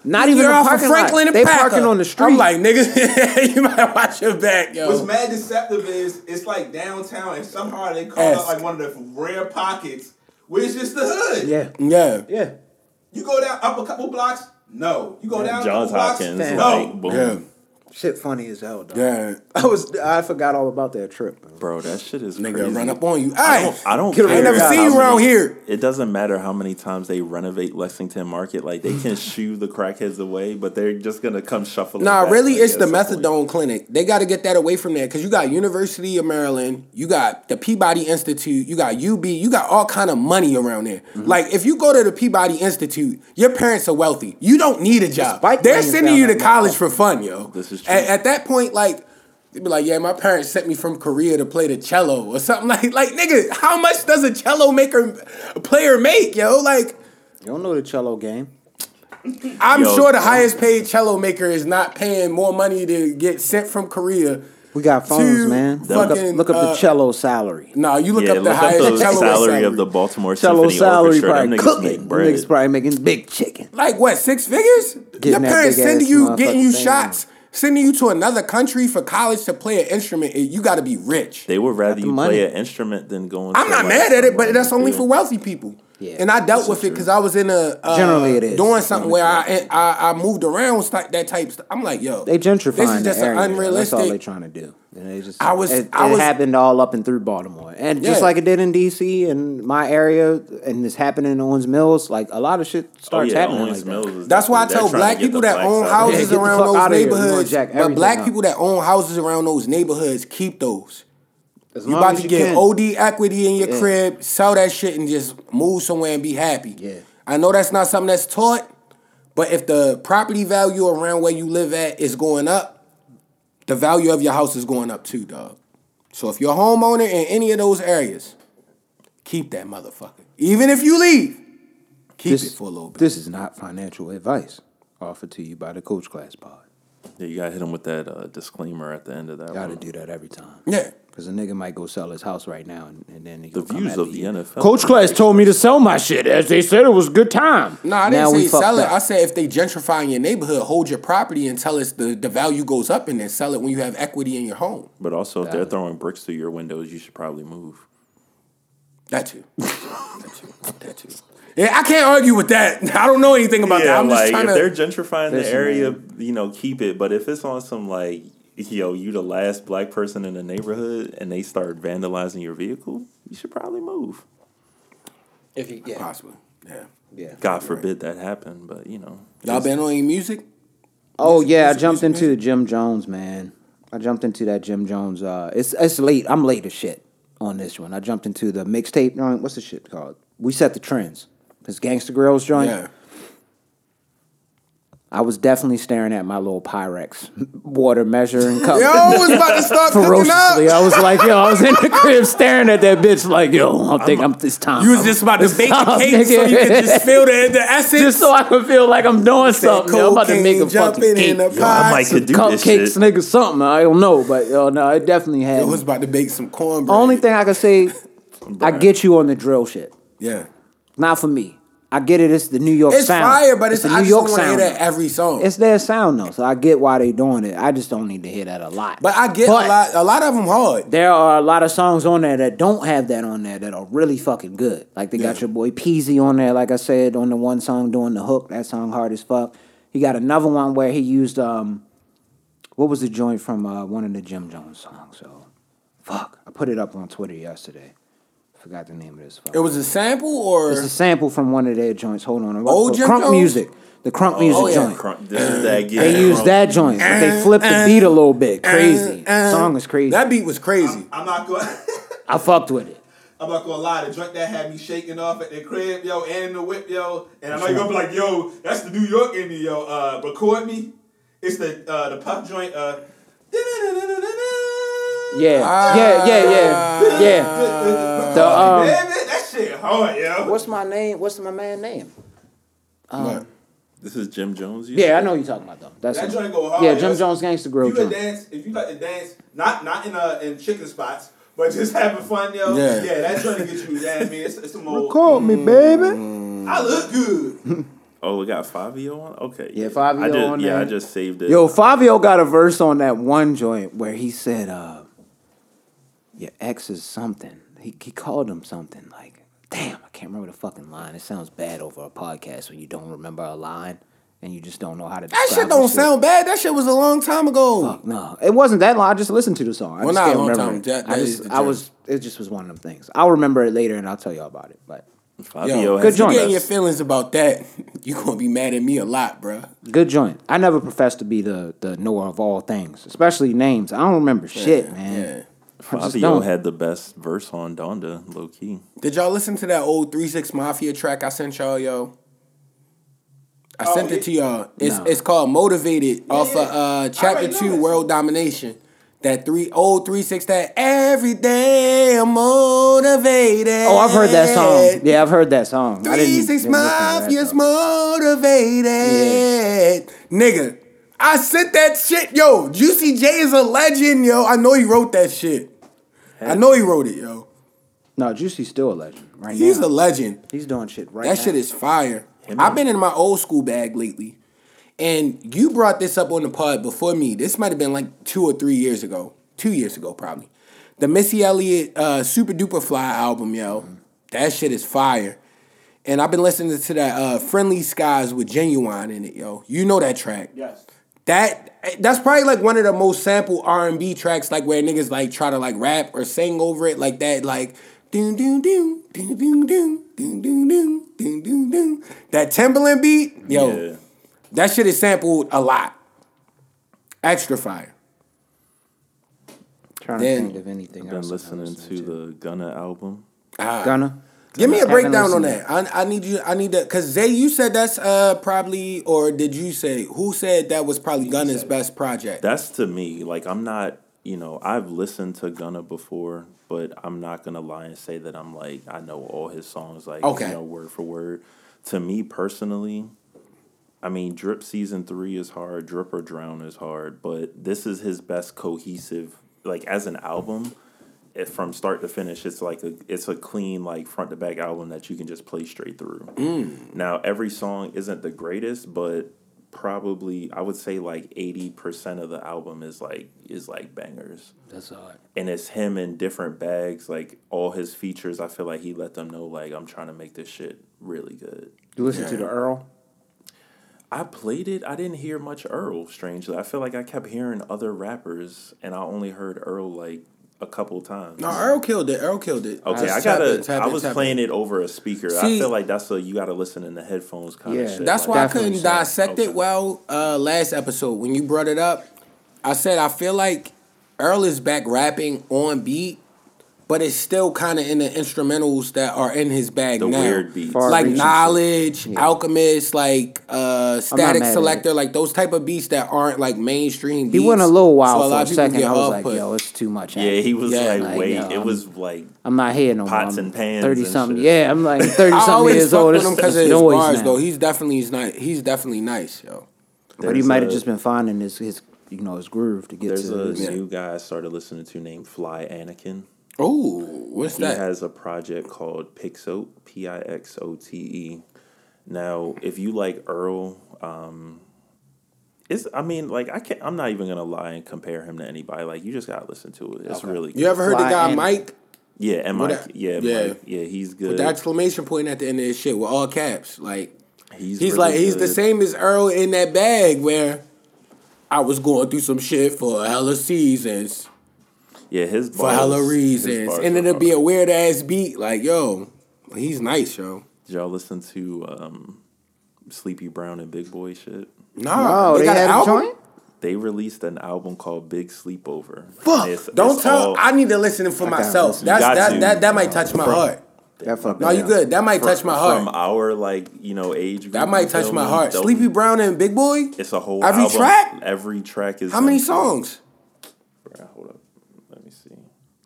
Not even You're a off of parking Franklin lot. and They Paca. parking on the street. I'm like, niggas, you might watch your back, yo. What's mad deceptive is it's like downtown, and somehow they call Ask. out like one of the rare pockets where it's just the hood. yeah, yeah, yeah. You go down up a couple blocks, no. You go down Johns a couple Hopkins. blocks, Damn. Like, no. boom. yeah, Shit, funny as hell, dog. yeah. I was, I forgot all about that trip. bro. Bro, that shit is Nigga, crazy. run up on you. I Hey, don't, I don't care. I ain't never how seen you many- around here. It doesn't matter how many times they renovate Lexington Market. Like they can shoo the crackheads away, but they're just gonna come shuffling. Nah, really, like, it's the some point. methadone clinic. They got to get that away from there because you got University of Maryland, you got the Peabody Institute, you got UB, you got all kind of money around there. Mm-hmm. Like, if you go to the Peabody Institute, your parents are wealthy. You don't need a job. bike They're sending you to college for fun, yo. This is true. At, at that point, like. They'd be like, yeah, my parents sent me from Korea to play the cello or something like, like nigga, how much does a cello maker player make, yo? Like, You don't know the cello game. I'm Yo, sure the highest paid cello maker is not paying more money to get sent from Korea. We got phones, To man. Look up, look up uh, the cello salary. No, you look Yeah, up the look up the cello salary, of the Baltimore Cello Symphony salary Orchestra. Them probably niggas cooking. make Them bread. Niggas probably making big chicken. Like what? Six figures? Getting Your parents sending you, getting you motherfucking thing. shots, sending you to another country for college to play an instrument. You got to be rich. They would rather you money. play an instrument than going. I'm to, not like, mad at it, but that's only field. for wealthy people. Yeah, and I dealt with it because I was in a uh, Generally it is. doing something where I, I I moved around st- that type. Stuff. I'm like, yo, They gentrifying This is just the an area. That's all they unrealistic. trying to do. And they just, I was- It, I it was- happened all up and through Baltimore, and just Yeah. like it did in DC and my area, and it's happening in Owings Mills. Like a lot of shit Oh starts yeah, happening Owings like Mills. that. is That's why I definitely- tell black people that blacks own out. Yeah, houses around those outta here. We gonna neighborhoods. But black people that own houses around those neighborhoods keep those. As You long about as to get can. OD equity in your Yeah. crib, sell that shit, and just move somewhere and be happy. Yeah. I know that's not something that's taught, but if the property value around where you live at is going up, the value of your house is going up too, dog. So if you're a homeowner in any of those areas, keep that motherfucker. Even if you leave, keep This, it for a little bit. this is not financial advice offered to you by the Coach Class Pod. Yeah, you gotta hit them with that uh, disclaimer at the end of that. Got to one. do that every time. yeah. Because a nigga might go sell his house right now, and, and then The views of the you. NFL. Coach Class told me to sell my shit, as they said it was a good time. No, I didn't Now say sell it. up. I said if they gentrify in your neighborhood, hold your property until it's the, the value goes up and then sell it when you have equity in your home. But also, if they're throwing bricks through your windows, you should probably move. That too. that too. That too. Yeah, I can't argue with that. I don't know anything about that. Yeah, I'm just like trying if to. they're gentrifying the area, man. you know, keep it. But if it's on some like, yo, you the last black person in the neighborhood, and they start vandalizing your vehicle, you should probably move. If you, yeah, Possibly. Yeah. yeah. God forbid that happen, but you know, Y'all been on any music? Oh yeah, I jumped music, into the Jim Jones man. I jumped into that Jim Jones. Uh, it's it's late. I'm late as shit on this one. I jumped into the mixtape joint. What's the shit called? We set the trends. This Gangsta Grillz joint. Yeah. I was definitely staring at my little Pyrex water measuring cup. Yo, I was about to start cooking Ferociously, up. I was like, yo, I was in the crib staring at that bitch, like, yo, I think I'm, this time. You was just about to It's bake the time, cake so you nigga. could just feel the, the essence. just so I can feel like I'm doing something. yo. I'm about to make a fucking jumping cake. in the Yo, I pot. might could do this Cupcakes, shit. nigga, something. I don't know, but yo, no, it definitely had. I was about to bake some cornbread. Only thing I can say, I get you on the drill shit. Yeah. Not for me. I get it. It's the New York It's sound. fire, but it's, the I New York to hear sound. that every song. It's their sound though, so I get why they doing it. I just don't need to hear that a lot. but I get But a lot. A lot of them hard. There are a lot of songs on there that don't have that on there that are really fucking good. Like they got your boy Peasy on there, like I said, on the one song doing the hook. That song hard as fuck. He got another one where he used um, what was the joint from uh, one of the Jim Jones songs? So, fuck, I put it up on Twitter yesterday. Forgot the name of this. Fuck. It was a sample, or It's a sample from one of their joints. Hold on, Old Jim Crunk Jones? Music, the Crunk Music oh, yeah. joint. Crunk, this is that yeah, They used that joint, but they flipped the beat a little bit. Crazy. Song is crazy. That beat was crazy. I'm not going. I fucked with it. I'm not gonna lie, the joint that had me shaking off at the crib, yo, and in the whip, yo. And I know you're gonna be like, yo, that's the New York in me, yo. Uh, record me. It's the uh, the puff joint. Uh, Yeah, Ah. yeah, yeah, yeah, yeah. The, um, Baby, that shit hard, yo. What's my name? What's my man name? But This is Jim Jones. you Yeah, said? I know who you're talking about though. That's That him. joint go hard. Yeah, yo. Jim Jones Gangsta Grill If you joint. dance, if you like to dance, not not in uh in chicken spots, but just having fun, yo. Yeah. Yeah, that joint to get you. Yeah, I mean, it's, it's some old. Call me, baby. I look good. Oh, we got Fivio on. Okay. Yeah, Fivio I just, on Yeah, there. I just saved it. Yo, Fivio got a verse on that one joint where he said, uh, your ex is something. He, he called him something like, damn, I can't remember the fucking line. It sounds bad over a podcast when you don't remember a line and you just don't know how to that shit don't sound bad. That shit was a long time ago. Fuck, no, it wasn't that long. I just listened to the song. I Well, just not a can't long remember. time. it. That- I just, I was, it just was one of them things. I'll remember it later and I'll tell y'all about it. But Fivio Yo, has good the joint. Getting your feelings about that, you're gonna be mad at me a lot, bruh. good joint. I never professed to be the the knower of all things, especially names. I don't remember shit, man. Yeah. I just Fivio had the best verse on Donda, low key. Did y'all listen to that old Three Six Mafia track I sent y'all, yo? I Oh, sent yeah. it to y'all. It's No. it's called Motivated off yeah. of uh, chapter two, World Domination. That three old three six that every day I'm motivated. Oh, I've heard that song. Yeah, I've heard that song. I Three didn't, six didn't listen to that, mafia's though. motivated. Nigga, I sent that shit. Yo, Juicy J is a legend, yo. I know he wrote that shit. I know he wrote it, yo. No, Juicy's still a legend right He's now. a legend. He's doing shit right now. That now. shit is fire. I've been in my old school bag lately. And you brought this up on the pod before me. This might have been like two or three years ago. Two years ago, probably. The Missy Elliott uh, Supa Dupa Fly album, yo. That shit is fire. And I've been listening to that uh, Friendly Skies with Ginuwine in it, yo. You know that track. Yes. That that's probably like one of the most sample R and B tracks, like where niggas like try to like rap or sing over it, like that, like doom doom doom doom doom doom doom doom doom doom doom doom. That Timbaland beat, yo, Yeah. that shit is sampled a lot. Extra fire. trying Then- to think of anything Been else. I'm listening listening to the Gunna album. Ah. Gunna. Give me a breakdown on listened that. I, I need you. I need that because Zay, you said that's uh probably, or did you say who said that was probably Gunna's best project? That's to me. Like I'm not. You know, I've listened to Gunna before, but I'm not gonna lie and say that I'm like I know all his songs like Okay. you know word for word. To me personally, I mean, Drip season three is hard. Drip or Drown is hard, but this is his best cohesive. Like as an album, it, from start to finish, it's like a it's a clean like front to back album that you can just play straight through. Mm. Now every song isn't the greatest, but probably I would say like eighty percent of the album is like is like bangers That's hard. and it's him in different bags. Like all his features, I feel like he let them know like I'm trying to make this shit really good. You listen to the Earl? I played it. I didn't hear much Earl. Strangely, I feel like I kept hearing other rappers, and I only heard Earl like a couple times. No, Earl killed it. Earl killed it. Okay, Uh, I gotta. it, I was tap it. playing it over a speaker. I feel like that's a you got to listen in the headphones kind of Yeah, shit. That's like- why I couldn't so. dissect Okay. it well uh, last episode when you brought it up. I said I feel like Earl is back rapping on beat, but it's still kind of in the instrumentals that are in his bag The now. weird beats. Like reaching shit. knowledge, alchemist, like uh, Statik Selektah, like those type of beats that aren't like mainstream. Beats. He went a little while So a for lot a second. I was like, off-put. yo, it's too much. Yeah, he was Yeah, like, like, wait, yo, it I'm- was like I'm not here no. Pots I'm and pans thirty something. Yeah, I'm like thirty I something always years fuck old. with It's, him because of his noise bars, now. though. He's definitely he's nice. He's definitely nice, yo. but he might have just been finding his his you know his groove to get There's to. a his- new guy I started listening to named Fly Anakin. Oh, what's He that? has a project called Pixote, P I X O T E. Now, if you like Earl, um, it's I mean, like I can't. I'm not even gonna lie and compare him to anybody. Like you just gotta listen to it. It's Okay. really good. You ever heard the guy and- Mike yeah, and Mike, that- yeah, yeah. Mike, yeah, he's good. with the exclamation point at the end of his shit with all caps? Like he's he's really like he's the same as Earl in that bag where I was going through some shit for hella seasons. Yeah, his for bars- hella his reasons. bars And then it'll be a weird ass beat. Like, yo, he's nice, yo. Did y'all listen to um, Sleepy Brown and Big Boi shit? Nah, Oh, they, got had an a album? joint. They released an album called Big Sleepover. Fuck. It's- Don't it's tell. all- I need to listen for myself. listen. That's You that, that that might touch my From- heart. That fucking No, you yeah. good. That might touch my heart. From heart. our like you know age. That might touch my heart. Sleepy Brown and Big Boi. It's a whole Every album. track? Every track is How many songs? Bruh, hold up. Let me see.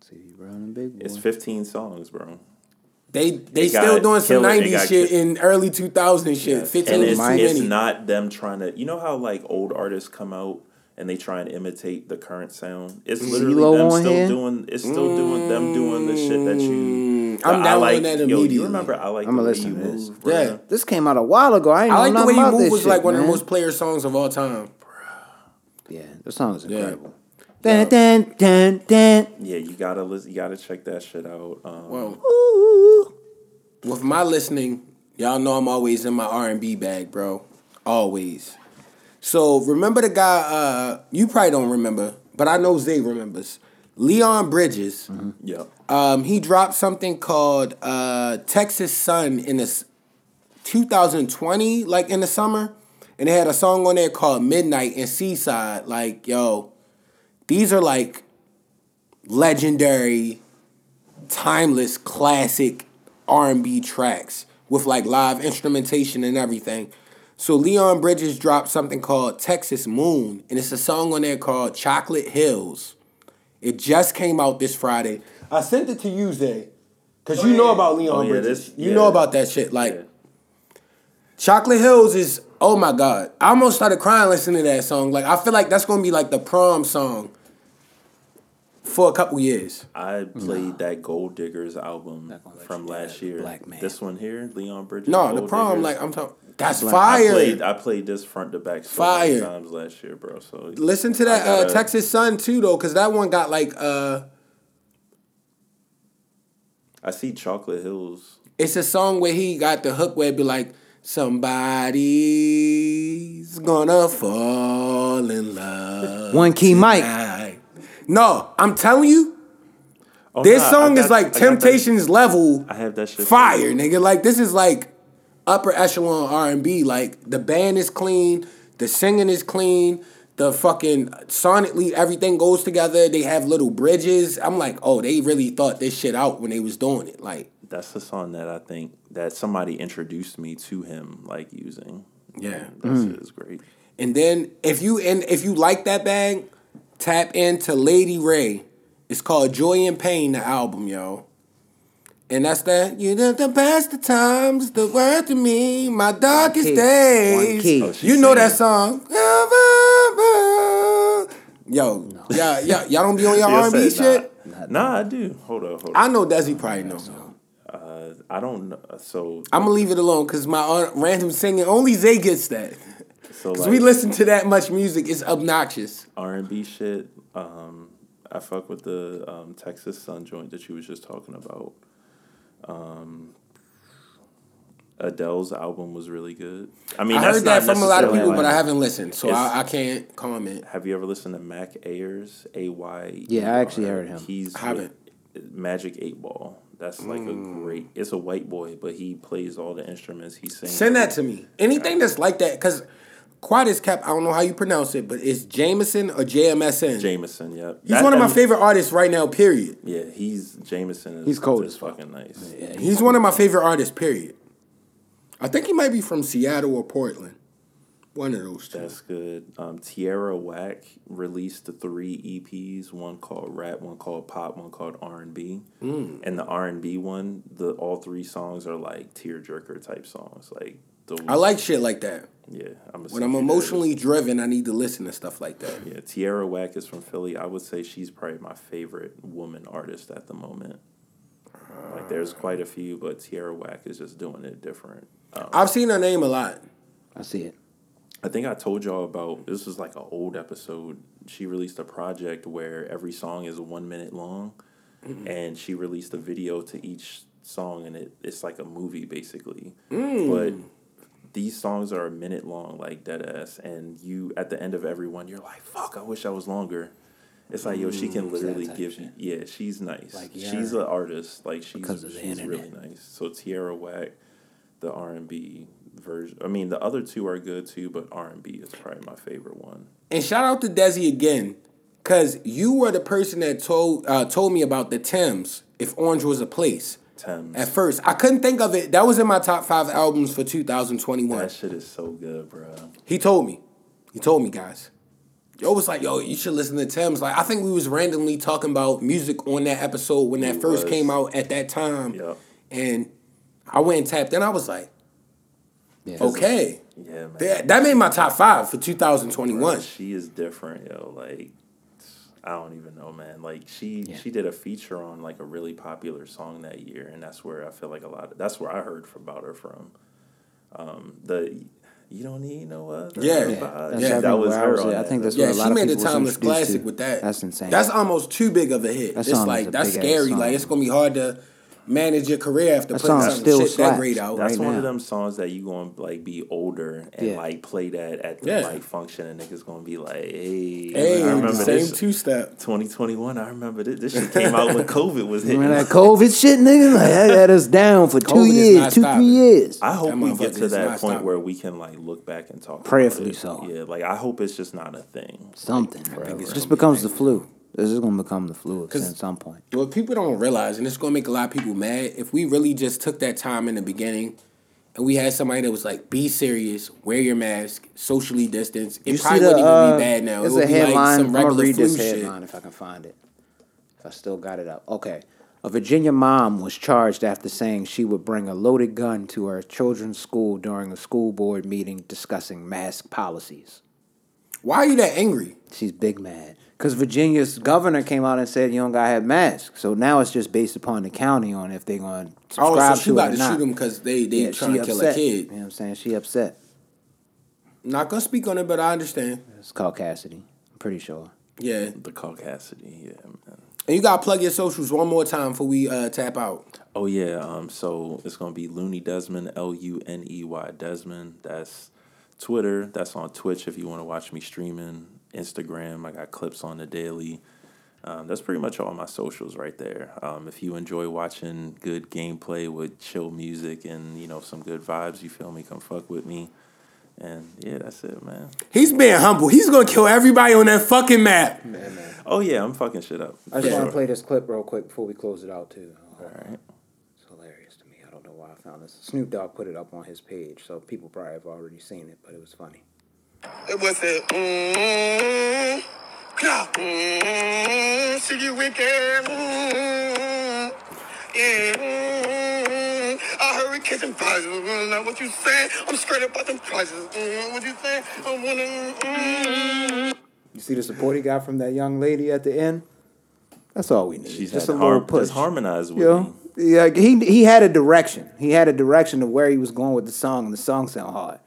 CD Brown and Big Boi. It's 15 songs, bro. They they, They still doing some killer- '90s shit ki- in early 2000 shit. Yes. 15 and is it's, too it's not them trying to. You know how like old artists come out and they try and imitate the current sound. It's literally CeeLo them still here? doing. It's still doing them doing the shit that you. Mm, I'm I downloading like, that Yo, immediately. you remember? I like I'ma the way you to this. move. Yeah. bruh. This came out a while ago. I, ain't I know like the way you move was shit, like one of the most player songs of all time. Bro. Yeah, the song is Yeah. Incredible. Dun, dun, dun, dun. Yeah, you gotta listen. You gotta check that shit out. Um, Well, Ooh. with my listening, y'all know I'm always in my R and B bag, bro. Always. So remember the guy? Uh, you probably don't remember, but I know Zay remembers. Leon Bridges. yeah. Um, he dropped something called uh, Texas Sun in this 2020, like in the summer, and they had a song on there called Midnight and C-Side. Like, yo, these are like legendary, timeless, classic R and B tracks with like live instrumentation and everything. So Leon Bridges dropped something called Texas Moon, and it's a song on there called Chocolate Hills. It just came out this Friday. I sent it to you, Zay, because you oh, know about Leon Oh, yeah, Bridges. this- you yeah. know about that shit. Like Yeah. Chocolate Hills is oh my god. I almost started crying listening to that song. Like I feel like that's gonna be like the prom song for a couple years. I played that Gold Diggers album Not gonna let from last year. black man. This one here, Leon Bridges. No, the Gold prom, Diggers. like I'm talking that's Black- I played, I played this front to back so many Fire. times last year, bro. So Listen to that gotta- uh, Texas Sun too though, cause that one got like uh I see Chocolate Hills. it's a song where he got the hook where it'd be like somebody's gonna fall in love. One key mic. tonight." No, I'm telling you, Oh, this nah, I song is like I Temptations level I have that shit. fire, nigga. Like this is like upper echelon R and B. Like the band is clean, the singing is clean, the fucking sonically everything goes together. They have little bridges. I'm like, oh, they really thought this shit out when they was doing it. Like, That's the song that I think that somebody introduced me to him, like using. yeah. That shit mm. is great. And then if you and if you like that bag, tap into Lady Wray. It's called Joy and Pain, the album, yo. And that's that. You know the best of times, the worst to me, my darkest key. days. One key. Oh, you know that song. Yo, yeah, yeah, y'all don't be on your Yeah, R and B say, shit. Nah. Nah, I do. Hold up, hold I up. know Desi probably knows. I don't know. So, I'm gonna leave it alone because my uh, random singing only Zay gets that. so Because like we listen to that much music, it's obnoxious. R and B shit. Um, I fuck with the um, Texas Sun joint that you was just talking about. Um, Adele's album was really good. I mean, I heard that from a lot of necessarily people, but I haven't listened, so I, I can't comment. Have you ever listened to Mac Ayres? A Y. Yeah, I actually heard him. He's I haven't. Magic Eight Ball. That's like a great. Mm. It's a white boy, but he plays all the instruments. He sings. Send that to me. Anything that's like that, because Quad is Cap, I don't know how you pronounce it, but it's Jameson or JMSN. Jameson. Yep. He's That- one of my that- favorite artists right now, period. Yeah, he's Jameson. Is, He's cold Is as fucking nice. Yeah, He's one of my favorite artists, period. I think he might be from Seattle or Portland. One of those two. That's good. Um, Tierra Whack released the three EPs. One called rap, one called pop, one called R and B. Mm. And the R and B one, the all three songs are like tearjerker type songs. Like the I like shit like that. Yeah, I'm When I'm emotionally driven, I need to listen to stuff like that. Yeah, Tierra Whack is from Philly. I would say she's probably my favorite woman artist at the moment. Like there's quite a few, but Tierra Whack is just doing it different. Um, I've seen her name a lot. I see it. I think I told y'all about this was like an old episode. She released a project where every song is one minute long, and she released a video to each song, and it, it's like a movie basically. But these songs are a minute long, like dead ass, and you at the end of every one, you're like, "Fuck, I wish I was longer." It's like yo, she can literally give. Yeah, she's nice. Like, she's an artist. Like she's she's really nice. So Tierra Whack, the R and B version. I mean, the other two are good too, but R and B is probably my favorite one. And shout out to Desi again, cause you were the person that told uh, told me about the Tems. If Orange was a place. Tems. At first, I couldn't think of it. That was in my top five albums for 2021. That shit is so good, bro. He told me. He told me, guys. Yo was like, yo, you should listen to Tems. Like, I think we was randomly talking about music on that episode when that We first was. came out at that time. Yep. And I went and tapped in. I was like, Yeah. okay. Yeah, man. That, that made my top five for 2021. She is different, yo. Like, I don't even know, man. Like, she Yeah. she did a feature on like a really popular song that year, and that's where I feel like a lot. Of, that's where I heard from about her from. Um, the you don't need no other. Yeah. Yeah. Yeah, that was everywhere I her. was on at. I think that's Yeah, what a lot she of made a people was timeless classic to. with that. That's insane. That's almost too big of a hit. That it's like that's scary. Like it's gonna be hard to manage your career after That putting song some still shit that great out. That's right one now. of them songs that you gonna like be older and Yeah. like play that at the Yeah. like function and niggas gonna be like, hey, Hey, I remember the same this. two step. 2021, I remember this. This shit came out when COVID was hitting. Remember that COVID shit, nigga? Like, that had us down for two COVID years, two, stopping. three years. I hope That we get to that point stopping. where we can like look back and talk. Prayerfully about it. so. Yeah, like I hope it's just not a thing. Something. it's It gonna just becomes the flu. This is gonna become the flu at some point. What people don't realize, and it's gonna make a lot of people mad, if we really just took that time in the beginning and we had somebody that was like, be serious, wear your mask, socially distance, it You probably see the, wouldn't even uh, be bad now. It would a be headline. like some I'm gonna regular read this shit. headline if I can find it. If I still got it up. Okay. A Virginia mom was charged after saying she would bring a loaded gun to her children's school during a school board meeting discussing mask policies. Why are you that angry? She's big mad. Because Virginia's governor came out and said you don't gotta have masks. So now it's just based upon the county on if they're gonna subscribe Oh, so she to it about or to not. shoot him because they they Yeah, trying she to kill upset. a You kid. know what I'm saying? She upset. Not gonna speak on it, but I understand. It's called Cassidy. I'm pretty sure. Yeah, The caucasity, yeah, man. and you gotta plug your socials one more time before we uh, tap out. Oh yeah, um, so it's gonna be Looney Desmond, L U N E Y Desmond. That's Twitter. That's on Twitch if you want to watch me streaming. Instagram, I got clips on the daily. Um, that's pretty much all my socials right there. Um, if you enjoy watching good gameplay with chill music and you know some good vibes, you feel me? Come fuck with me. And yeah, that's it, man. He's being humble. He's gonna kill everybody on that fucking map. Oh yeah, I'm fucking shit up. I just Yeah. want to play this clip real quick before we close it out too. All right. It's hilarious to me. I don't know why I found this. Snoop Dogg put it up on his page, so people probably have already seen it, but it was funny. It was a mmm, clap, mmm, see you wicked, mmm, yeah, mmm. I heard we catching prizes, mm, now what you saying? I'm straight about them prizes, mm, what you saying? I wanna, mm. You see the support he got from that young lady at the end? That's all we need. She's just a to little har- push. just harmonize with You know? me. Yeah, he he had a direction. He had a direction of where he was going with the song, and the song sound hard.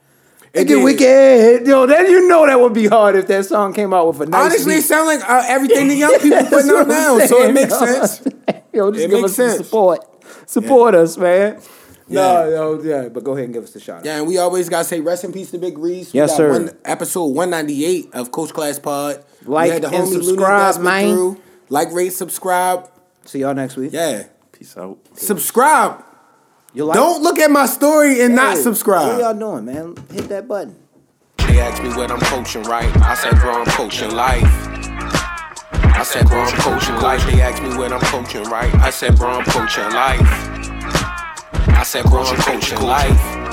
It It get wicked, yo. Then you know that would be hard if that song came out with a nice. Honestly, it beat. sound like uh, everything the young people That's putting out I'm now, so it makes yo. sense. Yo, just It give makes us some sense. support. Support us, man. Yeah. No, yo, yeah. But go ahead and give us the shot. Yeah, and we always gotta say rest in peace to Big Reese. We Yes, got sir. One, episode one ninety eight of Coach Class Pod. Like the and subscribe, man. through. Like, rate, subscribe. See y'all next week. Yeah, Peace out. subscribe. You like? Don't look at my story and not subscribe. What are y'all doing, man? Hit that button. They asked me what I'm coaching, right? I said, bro, I'm coaching life. I said, bro, I'm coaching life. They asked me what I'm coaching, right? I said, bro, I'm coaching life. I said, bro, I'm coaching life.